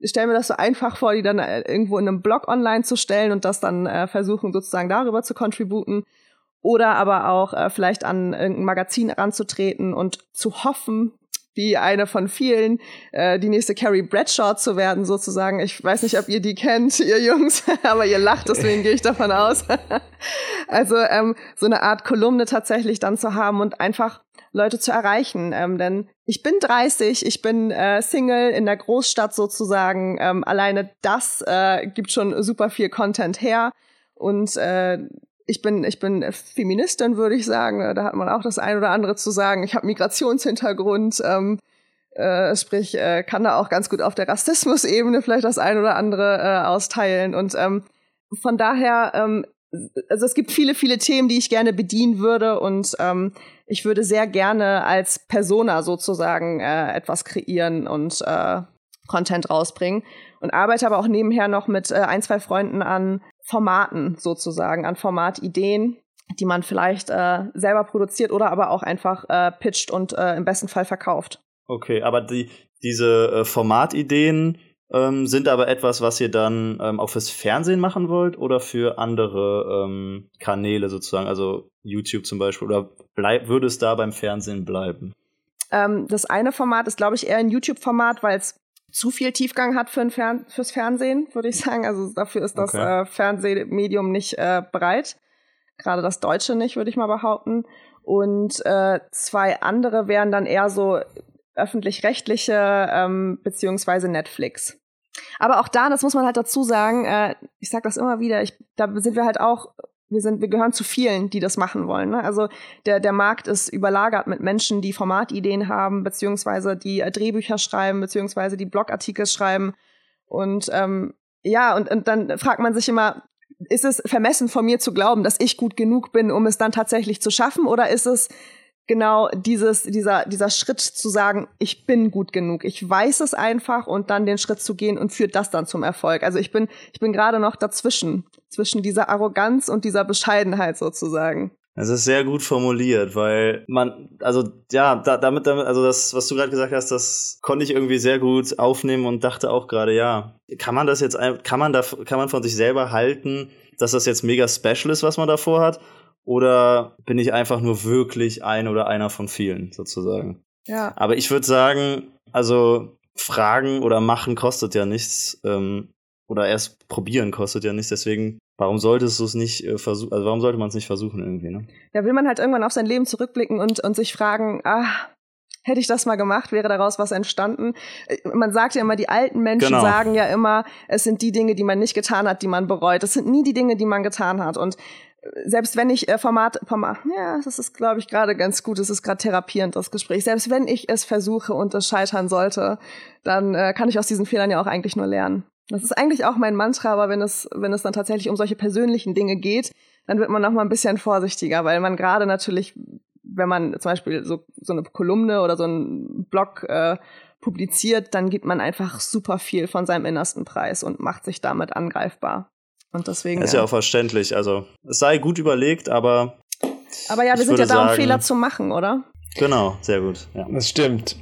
ich stelle mir das so einfach vor, die dann äh, irgendwo in einem Blog online zu stellen und das dann äh, versuchen, sozusagen darüber zu contributen. Oder aber auch äh, vielleicht an irgendein Magazin ranzutreten und zu hoffen, wie eine von vielen, äh, die nächste Carrie Bradshaw zu werden, sozusagen. Ich weiß nicht, ob ihr die kennt, (laughs) ihr Jungs, (laughs) aber ihr lacht, deswegen gehe ich davon aus. (laughs) also ähm, so eine Art Kolumne tatsächlich dann zu haben und einfach Leute zu erreichen. Ähm, denn ich bin 30, ich bin äh, Single in der Großstadt sozusagen. Ähm, alleine das äh, gibt schon super viel Content her. Und äh, ich bin, ich bin Feministin, würde ich sagen. Da hat man auch das ein oder andere zu sagen. Ich habe Migrationshintergrund. Ähm, äh, sprich, äh, kann da auch ganz gut auf der Rassismus-Ebene vielleicht das ein oder andere äh, austeilen. Und ähm, von daher, ähm, also es gibt viele, viele Themen, die ich gerne bedienen würde. Und ähm, ich würde sehr gerne als Persona sozusagen äh, etwas kreieren und äh, Content rausbringen und arbeite aber auch nebenher noch mit äh, ein, zwei Freunden an Formaten sozusagen, an Formatideen, die man vielleicht äh, selber produziert oder aber auch einfach äh, pitcht und äh, im besten Fall verkauft. Okay, aber die, diese äh, Formatideen ähm, sind aber etwas, was ihr dann ähm, auch fürs Fernsehen machen wollt oder für andere ähm, Kanäle sozusagen, also YouTube zum Beispiel, oder bleib, würde es da beim Fernsehen bleiben? Ähm, das eine Format ist, glaube ich, eher ein YouTube-Format, weil es zu viel Tiefgang hat für ein Fern fürs Fernsehen, würde ich (laughs) sagen. Also dafür ist das okay. äh, Fernsehmedium nicht äh, bereit. Gerade das Deutsche nicht, würde ich mal behaupten. Und äh, zwei andere wären dann eher so öffentlich-rechtliche ähm, beziehungsweise Netflix. Aber auch da, das muss man halt dazu sagen, äh, ich sage das immer wieder, ich, da sind wir halt auch, wir sind, wir gehören zu vielen, die das machen wollen. Ne? Also der, der Markt ist überlagert mit Menschen, die Formatideen haben, beziehungsweise die äh, Drehbücher schreiben, beziehungsweise die Blogartikel schreiben. Und ähm, ja, und, und dann fragt man sich immer, ist es vermessen von mir zu glauben, dass ich gut genug bin, um es dann tatsächlich zu schaffen, oder ist es genau dieses, dieser, dieser Schritt zu sagen, ich bin gut genug, ich weiß es einfach und dann den Schritt zu gehen und führt das dann zum Erfolg. Also ich bin, ich bin gerade noch dazwischen, zwischen dieser Arroganz und dieser Bescheidenheit sozusagen. Es ist sehr gut formuliert, weil man, also ja, da, damit, damit, also das, was du gerade gesagt hast, das konnte ich irgendwie sehr gut aufnehmen und dachte auch gerade, ja, kann man das jetzt, kann man da, kann man von sich selber halten, dass das jetzt mega special ist, was man davor hat? Oder bin ich einfach nur wirklich ein oder einer von vielen, sozusagen? Ja. Aber ich würde sagen, also fragen oder machen kostet ja nichts. Ähm, oder erst probieren kostet ja nichts. Deswegen, warum solltest du es nicht äh, versuchen? Also warum sollte man es nicht versuchen irgendwie? Ne? Ja, will man halt irgendwann auf sein Leben zurückblicken und, und sich fragen, ah, hätte ich das mal gemacht, wäre daraus was entstanden. Äh, man sagt ja immer, die alten Menschen genau. sagen ja immer, es sind die Dinge, die man nicht getan hat, die man bereut. Es sind nie die Dinge, die man getan hat. Und selbst wenn ich äh, Format, Format, ja, das ist, glaube ich, gerade ganz gut, es ist gerade therapierend, das Gespräch. Selbst wenn ich es versuche und es scheitern sollte, dann äh, kann ich aus diesen Fehlern ja auch eigentlich nur lernen. Das ist eigentlich auch mein Mantra, aber wenn es, wenn es dann tatsächlich um solche persönlichen Dinge geht, dann wird man noch mal ein bisschen vorsichtiger, weil man gerade natürlich, wenn man zum Beispiel so, so eine Kolumne oder so einen Blog äh, publiziert, dann gibt man einfach super viel von seinem innersten Preis und macht sich damit angreifbar. Und deswegen. ist ja, auch verständlich. Also, es sei gut überlegt, aber. Aber ja, wir sind ja da, um Fehler zu machen, oder? Genau, sehr gut. Ja. Das stimmt.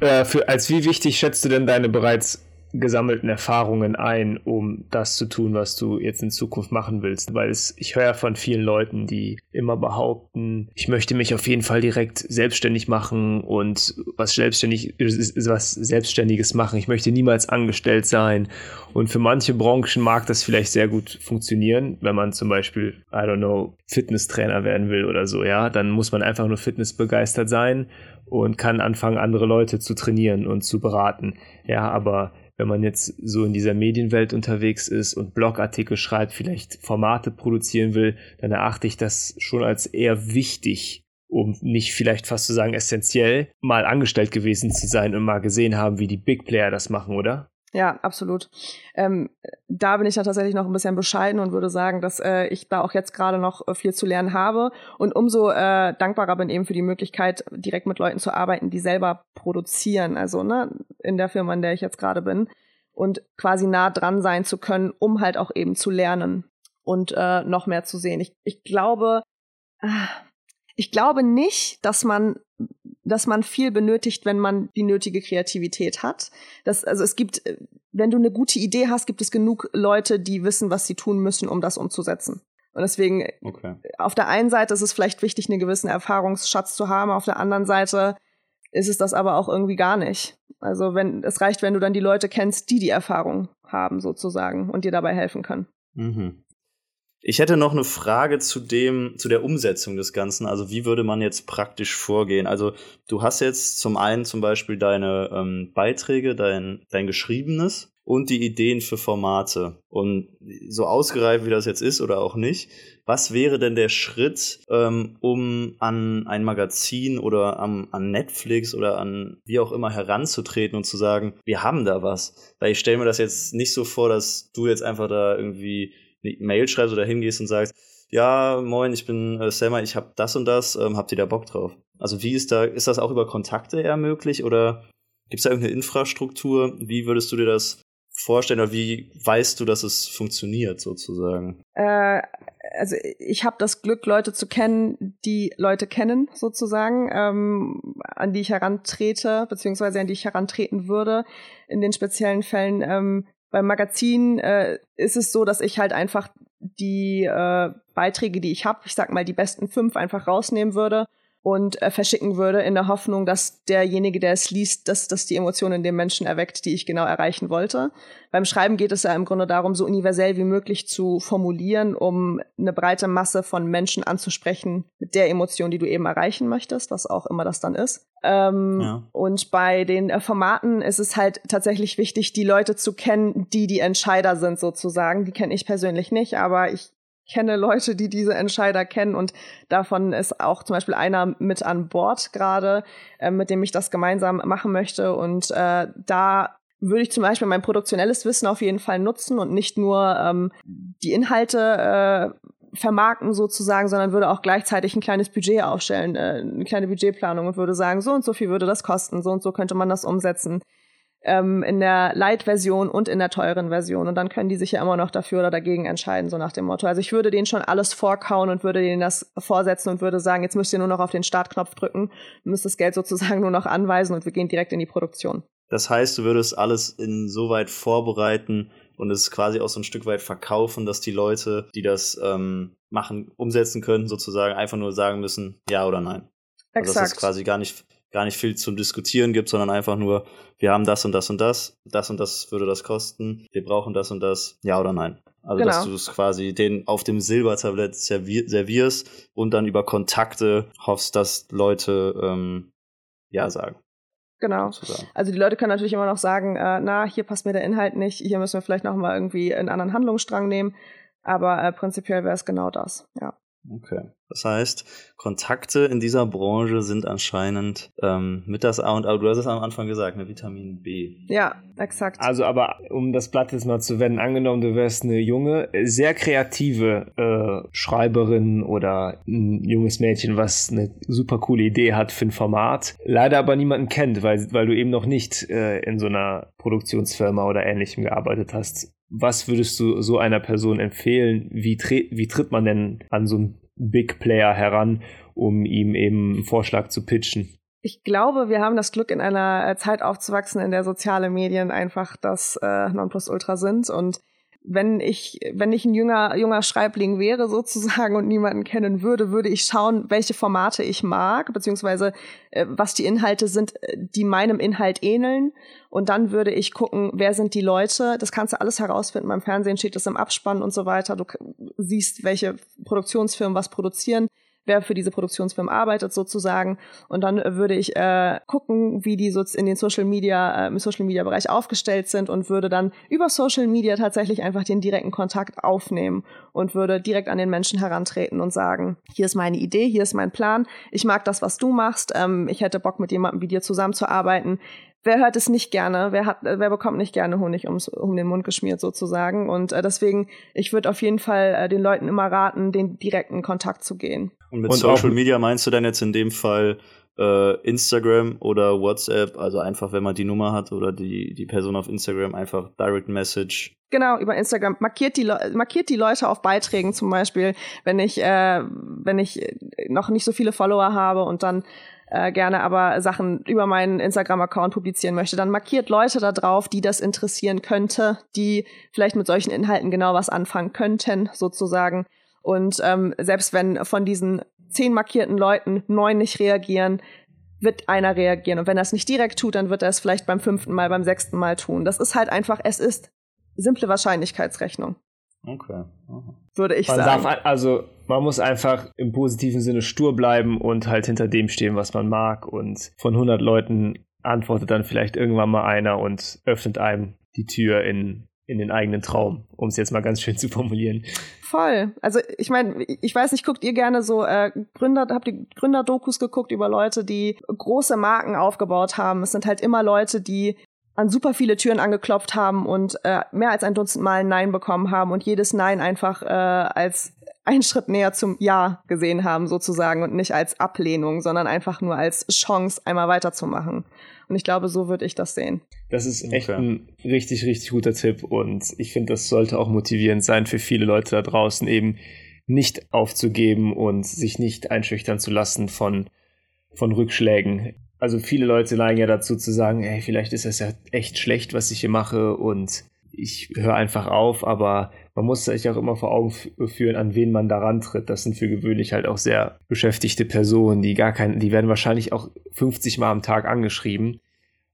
Äh, für, als wie wichtig schätzt du denn deine bereits gesammelten Erfahrungen ein, um das zu tun, was du jetzt in Zukunft machen willst. Weil es, ich höre von vielen Leuten, die immer behaupten, ich möchte mich auf jeden Fall direkt selbstständig machen und was selbstständig, was Selbstständiges machen. Ich möchte niemals angestellt sein. Und für manche Branchen mag das vielleicht sehr gut funktionieren, wenn man zum Beispiel, I don't know, Fitnesstrainer werden will oder so, ja, dann muss man einfach nur fitnessbegeistert sein und kann anfangen, andere Leute zu trainieren und zu beraten. Ja, aber wenn man jetzt so in dieser Medienwelt unterwegs ist und Blogartikel schreibt, vielleicht Formate produzieren will, dann erachte ich das schon als eher wichtig, um nicht vielleicht fast zu sagen essentiell, mal angestellt gewesen zu sein und mal gesehen haben, wie die Big Player das machen, oder? Ja, absolut. Ähm, da bin ich dann tatsächlich noch ein bisschen bescheiden und würde sagen, dass äh, ich da auch jetzt gerade noch äh, viel zu lernen habe und umso äh, dankbarer bin eben für die Möglichkeit, direkt mit Leuten zu arbeiten, die selber produzieren. Also ne, in der Firma, in der ich jetzt gerade bin und quasi nah dran sein zu können, um halt auch eben zu lernen und äh, noch mehr zu sehen. Ich, ich glaube, ah, ich glaube nicht, dass man dass man viel benötigt, wenn man die nötige Kreativität hat. Das, also es gibt, wenn du eine gute Idee hast, gibt es genug Leute, die wissen, was sie tun müssen, um das umzusetzen. Und deswegen, okay. auf der einen Seite ist es vielleicht wichtig, einen gewissen Erfahrungsschatz zu haben, auf der anderen Seite ist es das aber auch irgendwie gar nicht. Also wenn, es reicht, wenn du dann die Leute kennst, die die Erfahrung haben sozusagen und dir dabei helfen können. Mhm. Ich hätte noch eine Frage zu dem, zu der Umsetzung des Ganzen. Also wie würde man jetzt praktisch vorgehen? Also du hast jetzt zum einen zum Beispiel deine ähm, Beiträge, dein, dein Geschriebenes und die Ideen für Formate. Und so ausgereift wie das jetzt ist oder auch nicht, was wäre denn der Schritt, ähm, um an ein Magazin oder am, an Netflix oder an wie auch immer heranzutreten und zu sagen, wir haben da was? Weil ich stelle mir das jetzt nicht so vor, dass du jetzt einfach da irgendwie eine Mail schreibst oder hingehst und sagst, ja, moin, ich bin äh, Selma, ich habe das und das, ähm, habt ihr da Bock drauf? Also wie ist da, ist das auch über Kontakte eher möglich oder gibt es da irgendeine Infrastruktur? Wie würdest du dir das vorstellen oder wie weißt du, dass es funktioniert sozusagen? Äh, also ich habe das Glück, Leute zu kennen, die Leute kennen sozusagen, ähm, an die ich herantrete, beziehungsweise an die ich herantreten würde in den speziellen Fällen. Ähm, beim Magazin äh, ist es so, dass ich halt einfach die äh, Beiträge, die ich habe, ich sag mal die besten fünf, einfach rausnehmen würde und äh, verschicken würde, in der Hoffnung, dass derjenige, der es liest, dass das die Emotionen in dem Menschen erweckt, die ich genau erreichen wollte. Beim Schreiben geht es ja im Grunde darum, so universell wie möglich zu formulieren, um eine breite Masse von Menschen anzusprechen mit der Emotion, die du eben erreichen möchtest, was auch immer das dann ist. Ähm, ja. Und bei den äh, Formaten ist es halt tatsächlich wichtig, die Leute zu kennen, die die Entscheider sind sozusagen. Die kenne ich persönlich nicht, aber ich kenne Leute, die diese Entscheider kennen und davon ist auch zum Beispiel einer mit an Bord gerade, äh, mit dem ich das gemeinsam machen möchte. Und äh, da würde ich zum Beispiel mein produktionelles Wissen auf jeden Fall nutzen und nicht nur ähm, die Inhalte äh, vermarkten sozusagen, sondern würde auch gleichzeitig ein kleines Budget aufstellen, äh, eine kleine Budgetplanung und würde sagen, so und so viel würde das kosten, so und so könnte man das umsetzen ähm, in der Light-Version und in der teuren Version. Und dann können die sich ja immer noch dafür oder dagegen entscheiden, so nach dem Motto. Also ich würde denen schon alles vorkauen und würde denen das vorsetzen und würde sagen, jetzt müsst ihr nur noch auf den Startknopf drücken, müsst das Geld sozusagen (laughs) nur noch anweisen und wir gehen direkt in die Produktion. Das heißt, du würdest alles insoweit vorbereiten und es quasi auch so ein Stück weit verkaufen, dass die Leute, die das ähm, machen, umsetzen können, sozusagen einfach nur sagen müssen, ja oder nein. Exakt. Also dass es quasi gar nicht gar nicht viel zum Diskutieren gibt, sondern einfach nur, wir haben das und das und das, das und das würde das kosten, wir brauchen das und das, ja oder nein. Also genau. dass du es quasi den auf dem Silbertablett servier servierst und dann über Kontakte hoffst, dass Leute ähm, ja sagen. Genau. Also die Leute können natürlich immer noch sagen, äh, na, hier passt mir der Inhalt nicht, hier müssen wir vielleicht noch mal irgendwie einen anderen Handlungsstrang nehmen. Aber äh, prinzipiell wäre es genau das, ja. Okay. Das heißt, Kontakte in dieser Branche sind anscheinend ähm, mit das A und A. Du hast es am Anfang gesagt, ne? Vitamin B. Ja, exakt. Also, aber um das Blatt jetzt mal zu wenden, angenommen, du wärst eine junge, sehr kreative äh, Schreiberin oder ein junges Mädchen, was eine super coole Idee hat für ein Format, leider aber niemanden kennt, weil, weil du eben noch nicht äh, in so einer Produktionsfirma oder ähnlichem gearbeitet hast was würdest du so einer Person empfehlen? Wie, wie tritt man denn an so einen Big Player heran, um ihm eben einen Vorschlag zu pitchen? Ich glaube, wir haben das Glück, in einer äh, Zeit aufzuwachsen, in der soziale Medien einfach das äh, Nonplusultra sind und wenn ich, wenn ich ein junger, junger Schreibling wäre sozusagen und niemanden kennen würde, würde ich schauen, welche Formate ich mag, beziehungsweise äh, was die Inhalte sind, äh, die meinem Inhalt ähneln. Und dann würde ich gucken, wer sind die Leute. Das kannst du alles herausfinden. Beim Fernsehen steht das im Abspann und so weiter. Du siehst, welche Produktionsfirmen was produzieren wer für diese Produktionsfirmen arbeitet sozusagen. Und dann würde ich äh, gucken, wie die so in den Social Media, äh, im Social Media Bereich aufgestellt sind und würde dann über Social Media tatsächlich einfach den direkten Kontakt aufnehmen und würde direkt an den Menschen herantreten und sagen, hier ist meine Idee, hier ist mein Plan, ich mag das, was du machst, ähm, ich hätte Bock mit jemandem wie dir zusammenzuarbeiten wer hört es nicht gerne? Wer hat, wer bekommt nicht gerne Honig ums, um den Mund geschmiert sozusagen? Und äh, deswegen, ich würde auf jeden Fall äh, den Leuten immer raten, den direkten Kontakt zu gehen. Und mit Und Social Media meinst du dann jetzt in dem Fall äh, Instagram oder WhatsApp, also einfach, wenn man die Nummer hat oder die, die Person auf Instagram, einfach Direct Message. Genau, über Instagram. Markiert die, markiert die Leute auf Beiträgen zum Beispiel, wenn ich, äh, wenn ich noch nicht so viele Follower habe und dann äh, gerne aber Sachen über meinen Instagram-Account publizieren möchte, dann markiert Leute da drauf, die das interessieren könnte, die vielleicht mit solchen Inhalten genau was anfangen könnten, sozusagen. Und ähm, selbst wenn von diesen zehn markierten Leuten neun nicht reagieren, wird einer reagieren. Und wenn er es nicht direkt tut, dann wird er es vielleicht beim fünften Mal, beim sechsten Mal tun. Das ist halt einfach, es ist simple Wahrscheinlichkeitsrechnung. Okay. Aha. Würde ich man sagen. Darf, also man muss einfach im positiven Sinne stur bleiben und halt hinter dem stehen, was man mag. Und von 100 Leuten antwortet dann vielleicht irgendwann mal einer und öffnet einem die Tür in, in den eigenen Traum, um es jetzt mal ganz schön zu formulieren. Voll. Also ich meine, ich weiß nicht, guckt ihr gerne so äh, Gründer, habt ihr Gründerdokus geguckt über Leute, die große Marken aufgebaut haben? Es sind halt immer Leute, die an super viele Türen angeklopft haben und äh, mehr als ein Dutzend Mal ein Nein bekommen haben und jedes Nein einfach äh, als einen Schritt näher zum Ja gesehen haben sozusagen und nicht als Ablehnung, sondern einfach nur als Chance, einmal weiterzumachen. Und ich glaube, so würde ich das sehen. Das ist echt okay. ein richtig, richtig guter Tipp und ich finde, das sollte auch motivierend sein für viele Leute da draußen, eben nicht aufzugeben und sich nicht einschüchtern zu lassen von, von Rückschlägen also viele Leute neigen ja dazu zu sagen, hey, vielleicht ist das ja echt schlecht, was ich hier mache und ich höre einfach auf, aber man muss sich auch immer vor Augen führen, an wen man daran tritt. Das sind für gewöhnlich halt auch sehr beschäftigte Personen, die gar keinen, die werden wahrscheinlich auch 50 Mal am Tag angeschrieben.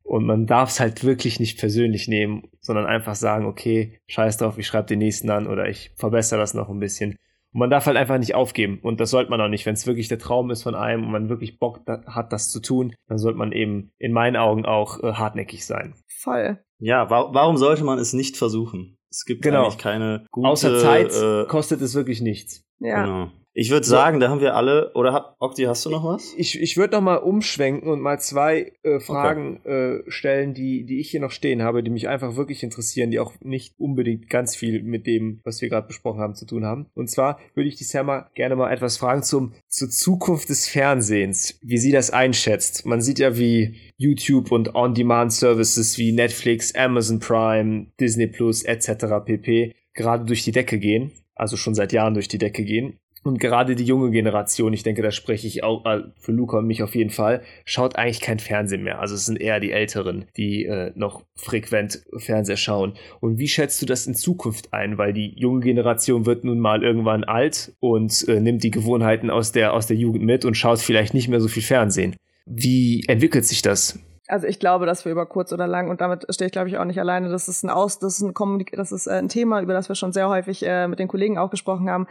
Und man darf es halt wirklich nicht persönlich nehmen, sondern einfach sagen, okay, scheiß drauf, ich schreibe den nächsten an oder ich verbessere das noch ein bisschen. Und man darf halt einfach nicht aufgeben. Und das sollte man auch nicht. Wenn es wirklich der Traum ist von einem und man wirklich Bock hat, das zu tun, dann sollte man eben in meinen Augen auch äh, hartnäckig sein. Voll. Ja, wa warum sollte man es nicht versuchen? Es gibt genau. eigentlich keine gute... Außer Zeit äh, kostet es wirklich nichts. Ja. Genau. Ich würde sagen, da haben wir alle, oder hab, Okti, hast du noch was? Ich, ich würde noch mal umschwenken und mal zwei äh, Fragen okay. äh, stellen, die, die ich hier noch stehen habe, die mich einfach wirklich interessieren, die auch nicht unbedingt ganz viel mit dem, was wir gerade besprochen haben, zu tun haben. Und zwar würde ich die Samma gerne mal etwas fragen zum, zur Zukunft des Fernsehens, wie sie das einschätzt. Man sieht ja, wie YouTube und On-Demand-Services wie Netflix, Amazon Prime, Disney Plus etc. pp. gerade durch die Decke gehen also schon seit Jahren durch die Decke gehen. Und gerade die junge Generation, ich denke, da spreche ich auch äh, für Luca und mich auf jeden Fall, schaut eigentlich kein Fernsehen mehr. Also es sind eher die Älteren, die äh, noch frequent Fernseher schauen. Und wie schätzt du das in Zukunft ein? Weil die junge Generation wird nun mal irgendwann alt und äh, nimmt die Gewohnheiten aus der, aus der Jugend mit und schaut vielleicht nicht mehr so viel Fernsehen. Wie entwickelt sich das? Also ich glaube, dass wir über kurz oder lang und damit stehe ich glaube ich auch nicht alleine. Das ist ein Aus, das ist ein Kommunik das ist äh, ein Thema, über das wir schon sehr häufig äh, mit den Kollegen auch gesprochen haben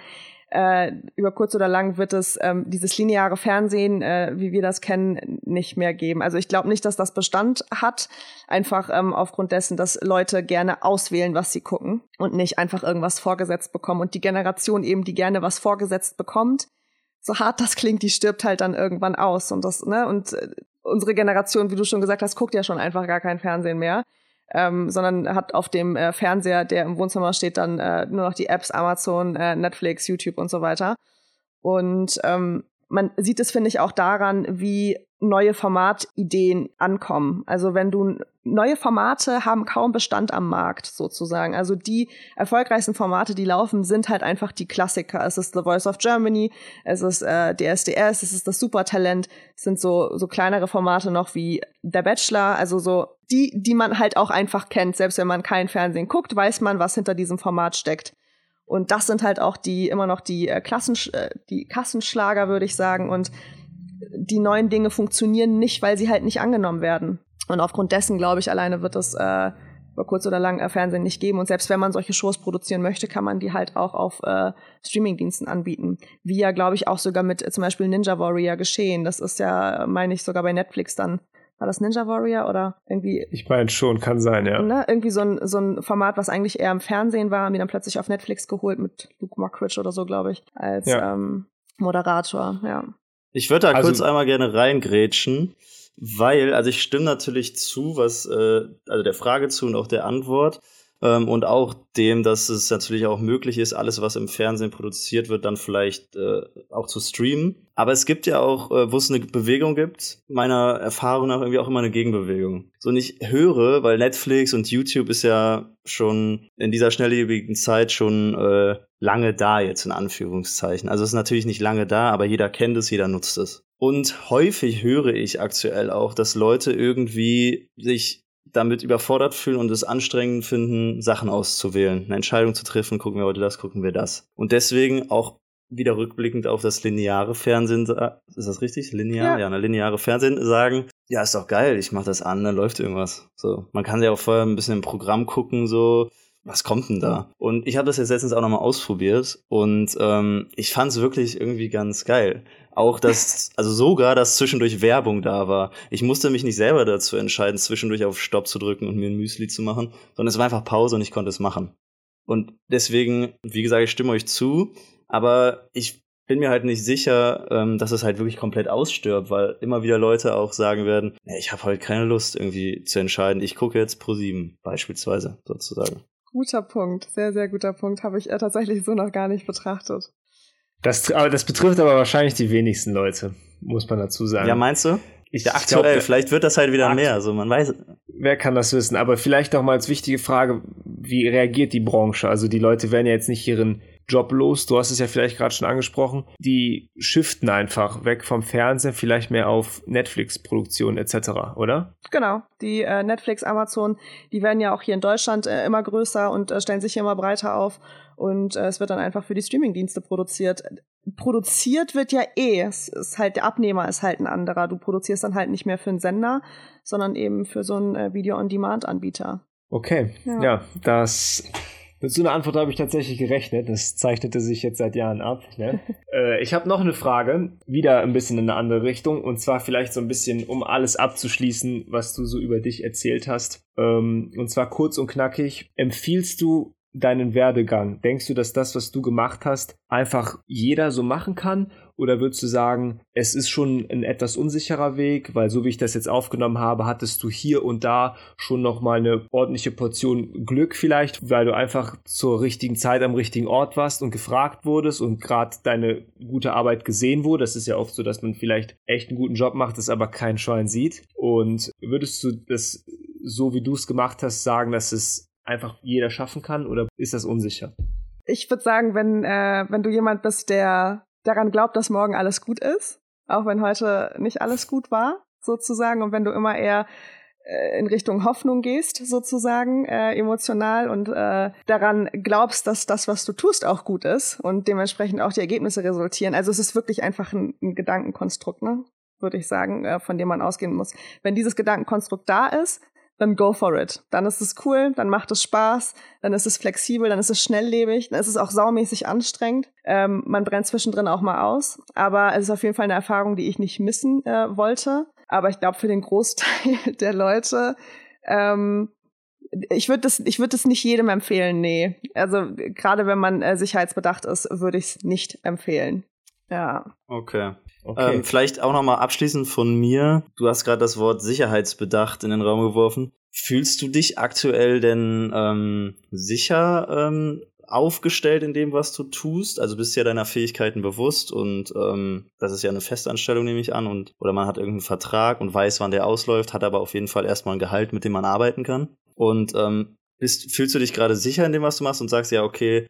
äh, über kurz oder lang wird es ähm, dieses lineare Fernsehen, äh, wie wir das kennen, nicht mehr geben. Also ich glaube nicht, dass das Bestand hat, einfach ähm, aufgrund dessen, dass Leute gerne auswählen, was sie gucken und nicht einfach irgendwas vorgesetzt bekommen. Und die Generation eben, die gerne was vorgesetzt bekommt, so hart das klingt, die stirbt halt dann irgendwann aus. Und das, ne, und äh, unsere Generation, wie du schon gesagt hast, guckt ja schon einfach gar kein Fernsehen mehr ähm, sondern hat auf dem äh, Fernseher, der im Wohnzimmer steht, dann äh, nur noch die Apps Amazon, äh, Netflix, YouTube und so weiter. Und ähm, man sieht es, finde ich, auch daran, wie neue Formatideen ankommen. Also wenn du neue Formate haben kaum Bestand am Markt sozusagen. Also die erfolgreichsten Formate, die laufen, sind halt einfach die Klassiker. Es ist The Voice of Germany, es ist äh, DSDS, es ist das Supertalent, es sind so so kleinere Formate noch wie Der Bachelor, also so die, die man halt auch einfach kennt. Selbst wenn man kein Fernsehen guckt, weiß man, was hinter diesem Format steckt. Und das sind halt auch die immer noch die äh, Klassen, äh, die Kassenschlager, würde ich sagen. Und die neuen Dinge funktionieren nicht, weil sie halt nicht angenommen werden. Und aufgrund dessen, glaube ich, alleine wird es äh, über kurz oder lang äh, Fernsehen nicht geben. Und selbst wenn man solche Shows produzieren möchte, kann man die halt auch auf äh, Streamingdiensten anbieten. Wie ja, glaube ich, auch sogar mit äh, zum Beispiel Ninja Warrior geschehen. Das ist ja, meine ich, sogar bei Netflix dann war das Ninja Warrior oder irgendwie? Ich meine schon, kann sein, ja. Ne, irgendwie so ein, so ein Format, was eigentlich eher im Fernsehen war, haben die dann plötzlich auf Netflix geholt mit Luke Mockridge oder so, glaube ich, als ja. ähm, Moderator, ja. Ich würde da also, kurz einmal gerne reingrätschen, weil, also ich stimme natürlich zu, was, äh, also der Frage zu und auch der Antwort ähm, und auch dem, dass es natürlich auch möglich ist, alles, was im Fernsehen produziert wird, dann vielleicht äh, auch zu streamen. Aber es gibt ja auch, äh, wo es eine Bewegung gibt, meiner Erfahrung nach irgendwie auch immer eine Gegenbewegung. So und ich höre, weil Netflix und YouTube ist ja schon in dieser schnelllebigen Zeit schon äh, lange da jetzt in Anführungszeichen. Also es ist natürlich nicht lange da, aber jeder kennt es, jeder nutzt es. Und häufig höre ich aktuell auch, dass Leute irgendwie sich damit überfordert fühlen und es anstrengend finden, Sachen auszuwählen, eine Entscheidung zu treffen, gucken wir heute das, gucken wir das. Und deswegen auch wieder rückblickend auf das lineare Fernsehen, ist das richtig? Linear? Ja, ja eine lineare Fernsehen sagen, ja, ist doch geil, ich mach das an, dann läuft irgendwas. So, man kann ja auch vorher ein bisschen im Programm gucken, so, was kommt denn da? Und ich habe das jetzt letztens auch nochmal ausprobiert und ähm, ich fand es wirklich irgendwie ganz geil. Auch das, (laughs) also sogar, dass zwischendurch Werbung da war. Ich musste mich nicht selber dazu entscheiden, zwischendurch auf Stopp zu drücken und mir ein Müsli zu machen, sondern es war einfach Pause und ich konnte es machen. Und deswegen, wie gesagt, ich stimme euch zu, aber ich bin mir halt nicht sicher, ähm, dass es halt wirklich komplett ausstirbt, weil immer wieder Leute auch sagen werden, ich habe heute keine Lust irgendwie zu entscheiden. Ich gucke jetzt Pro 7 beispielsweise sozusagen. Guter Punkt, sehr sehr guter Punkt, habe ich äh, tatsächlich so noch gar nicht betrachtet. Das, aber das betrifft aber wahrscheinlich die wenigsten Leute, muss man dazu sagen. Ja, meinst du? Ich ja, aktuell, glaub, vielleicht wird das halt wieder mehr, also man weiß. Wer kann das wissen? Aber vielleicht noch mal als wichtige Frage, wie reagiert die Branche? Also die Leute werden ja jetzt nicht ihren Job los. Du hast es ja vielleicht gerade schon angesprochen. Die shiften einfach weg vom Fernsehen, vielleicht mehr auf Netflix-Produktion etc., oder? Genau. Die äh, Netflix, Amazon, die werden ja auch hier in Deutschland äh, immer größer und äh, stellen sich immer breiter auf. Und äh, es wird dann einfach für die Streamingdienste produziert. Produziert wird ja eh. Es ist halt, der Abnehmer ist halt ein anderer. Du produzierst dann halt nicht mehr für einen Sender, sondern eben für so einen äh, Video-on-Demand-Anbieter. Okay, ja. ja, das mit so einer Antwort habe ich tatsächlich gerechnet. Das zeichnete sich jetzt seit Jahren ab. Ne? (laughs) äh, ich habe noch eine Frage, wieder ein bisschen in eine andere Richtung. Und zwar vielleicht so ein bisschen, um alles abzuschließen, was du so über dich erzählt hast. Ähm, und zwar kurz und knackig. Empfiehlst du deinen Werdegang? Denkst du, dass das, was du gemacht hast, einfach jeder so machen kann? Oder würdest du sagen, es ist schon ein etwas unsicherer Weg, weil so wie ich das jetzt aufgenommen habe, hattest du hier und da schon nochmal eine ordentliche Portion Glück vielleicht, weil du einfach zur richtigen Zeit am richtigen Ort warst und gefragt wurdest und gerade deine gute Arbeit gesehen wurde. Das ist ja oft so, dass man vielleicht echt einen guten Job macht, es aber kein Schwein sieht. Und würdest du das so wie du es gemacht hast, sagen, dass es einfach jeder schaffen kann oder ist das unsicher? Ich würde sagen, wenn, äh, wenn du jemand bist, der daran glaubt, dass morgen alles gut ist, auch wenn heute nicht alles gut war, sozusagen, und wenn du immer eher äh, in Richtung Hoffnung gehst, sozusagen, äh, emotional und äh, daran glaubst, dass das, was du tust, auch gut ist und dementsprechend auch die Ergebnisse resultieren. Also es ist wirklich einfach ein, ein Gedankenkonstrukt, ne? würde ich sagen, äh, von dem man ausgehen muss. Wenn dieses Gedankenkonstrukt da ist, dann go for it. Dann ist es cool, dann macht es Spaß, dann ist es flexibel, dann ist es schnelllebig, dann ist es auch saumäßig anstrengend. Ähm, man brennt zwischendrin auch mal aus, aber es ist auf jeden Fall eine Erfahrung, die ich nicht missen äh, wollte. Aber ich glaube, für den Großteil (laughs) der Leute, ähm, ich würde das, ich würde das nicht jedem empfehlen, nee. Also gerade wenn man äh, sicherheitsbedacht ist, würde ich es nicht empfehlen. Ja. Okay. Okay. Ähm, vielleicht auch nochmal abschließend von mir. Du hast gerade das Wort sicherheitsbedacht in den Raum geworfen. Fühlst du dich aktuell denn ähm, sicher ähm, aufgestellt in dem, was du tust? Also bist du ja deiner Fähigkeiten bewusst und ähm, das ist ja eine Festanstellung, nehme ich an, und oder man hat irgendeinen Vertrag und weiß, wann der ausläuft, hat aber auf jeden Fall erstmal ein Gehalt, mit dem man arbeiten kann. Und ähm, bist, fühlst du dich gerade sicher in dem, was du machst und sagst ja, okay,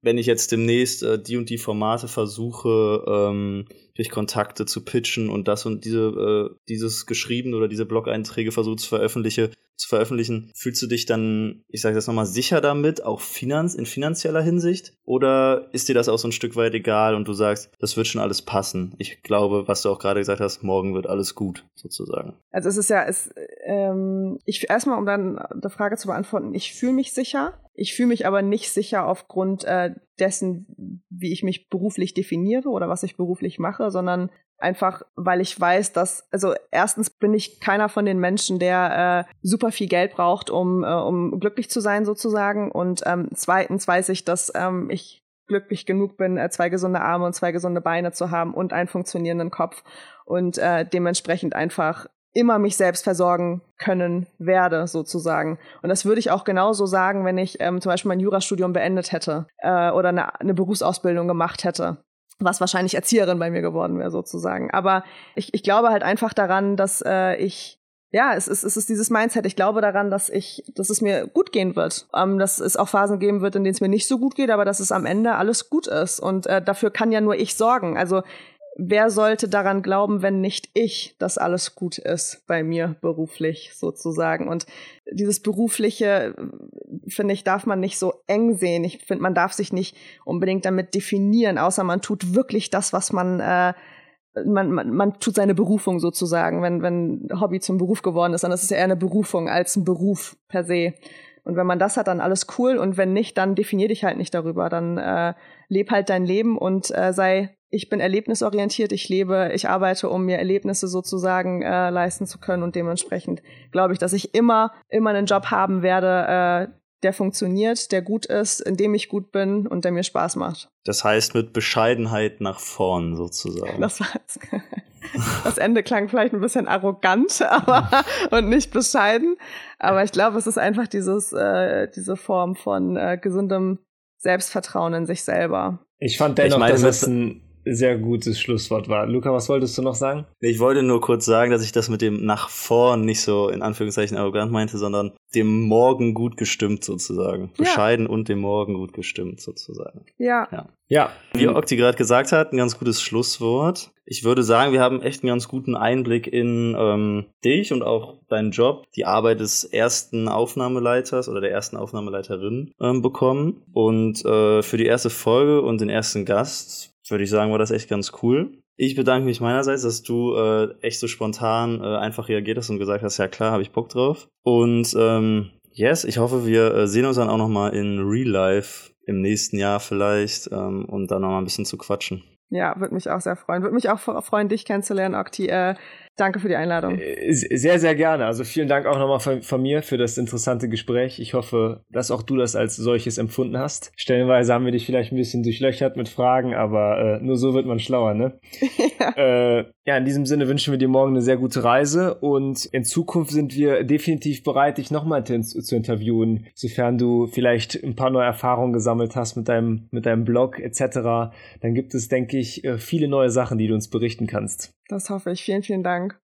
wenn ich jetzt demnächst äh, die und die Formate versuche, ähm, durch Kontakte zu pitchen und das und diese, äh, dieses geschrieben oder diese Blog-Einträge versucht zu veröffentlichen, zu veröffentlichen, fühlst du dich dann, ich sage das nochmal, sicher damit, auch Finanz, in finanzieller Hinsicht? Oder ist dir das auch so ein Stück weit egal und du sagst, das wird schon alles passen? Ich glaube, was du auch gerade gesagt hast, morgen wird alles gut, sozusagen. Also es ist ja, es, ähm, ich erstmal, um dann die Frage zu beantworten, ich fühle mich sicher. Ich fühle mich aber nicht sicher aufgrund äh, dessen, wie ich mich beruflich definiere oder was ich beruflich mache, sondern einfach, weil ich weiß, dass, also erstens bin ich keiner von den Menschen, der äh, super viel Geld braucht, um, äh, um glücklich zu sein sozusagen. Und ähm, zweitens weiß ich, dass ähm, ich glücklich genug bin, äh, zwei gesunde Arme und zwei gesunde Beine zu haben und einen funktionierenden Kopf und äh, dementsprechend einfach immer mich selbst versorgen können werde, sozusagen. Und das würde ich auch genauso sagen, wenn ich ähm, zum Beispiel mein Jurastudium beendet hätte äh, oder eine, eine Berufsausbildung gemacht hätte was wahrscheinlich Erzieherin bei mir geworden wäre, sozusagen. Aber ich, ich glaube halt einfach daran, dass äh, ich ja, es ist, es ist dieses Mindset. Ich glaube daran, dass ich, dass es mir gut gehen wird. Ähm, dass es auch Phasen geben wird, in denen es mir nicht so gut geht, aber dass es am Ende alles gut ist. Und äh, dafür kann ja nur ich sorgen. Also wer sollte daran glauben, wenn nicht ich, dass alles gut ist bei mir beruflich sozusagen. Und dieses berufliche, finde ich, darf man nicht so eng sehen. Ich finde, man darf sich nicht unbedingt damit definieren, außer man tut wirklich das, was man äh, man, man, man tut seine Berufung sozusagen, wenn, wenn Hobby zum Beruf geworden ist, dann ist es ja eher eine Berufung als ein Beruf per se. Und wenn man das hat, dann alles cool. Und wenn nicht, dann definier dich halt nicht darüber. Dann äh, leb halt dein Leben und äh, sei ich bin erlebnisorientiert, ich lebe, ich arbeite, um mir Erlebnisse sozusagen äh, leisten zu können und dementsprechend glaube ich, dass ich immer, immer einen Job haben werde, äh, der funktioniert, der gut ist, in dem ich gut bin und der mir Spaß macht. Das heißt mit Bescheidenheit nach vorn sozusagen. Das, heißt, (laughs) das Ende klang vielleicht ein bisschen arrogant, (laughs) aber und nicht bescheiden. Aber ich glaube, es ist einfach dieses, äh, diese Form von äh, gesundem Selbstvertrauen in sich selber. Ich fand dennoch, ich meine, dass es ein sehr gutes Schlusswort war. Luca, was wolltest du noch sagen? Ich wollte nur kurz sagen, dass ich das mit dem nach vorn nicht so in Anführungszeichen arrogant meinte, sondern dem Morgen gut gestimmt sozusagen. Ja. Bescheiden und dem Morgen gut gestimmt sozusagen. Ja. Ja. ja. Wie Okti gerade gesagt hat, ein ganz gutes Schlusswort. Ich würde sagen, wir haben echt einen ganz guten Einblick in ähm, dich und auch deinen Job, die Arbeit des ersten Aufnahmeleiters oder der ersten Aufnahmeleiterin ähm, bekommen. Und äh, für die erste Folge und den ersten Gast würde ich sagen, war das echt ganz cool. Ich bedanke mich meinerseits, dass du äh, echt so spontan äh, einfach reagiert hast und gesagt hast, ja klar, habe ich Bock drauf. Und ähm, yes, ich hoffe, wir äh, sehen uns dann auch noch mal in Real Life im nächsten Jahr vielleicht, ähm, um dann noch mal ein bisschen zu quatschen. Ja, würde mich auch sehr freuen. Würde mich auch freuen, dich kennenzulernen, Okti. Äh, Danke für die Einladung. Äh, sehr, sehr gerne. Also vielen Dank auch nochmal von, von, mir für das interessante Gespräch. Ich hoffe, dass auch du das als solches empfunden hast. Stellenweise haben wir dich vielleicht ein bisschen durchlöchert mit Fragen, aber äh, nur so wird man schlauer, ne? (laughs) ja. Äh, ja, in diesem Sinne wünschen wir dir morgen eine sehr gute Reise und in Zukunft sind wir definitiv bereit, dich nochmal zu interviewen, sofern du vielleicht ein paar neue Erfahrungen gesammelt hast mit deinem, mit deinem Blog etc. Dann gibt es, denke ich, äh, viele neue Sachen, die du uns berichten kannst. Das hoffe ich. Vielen, vielen Dank.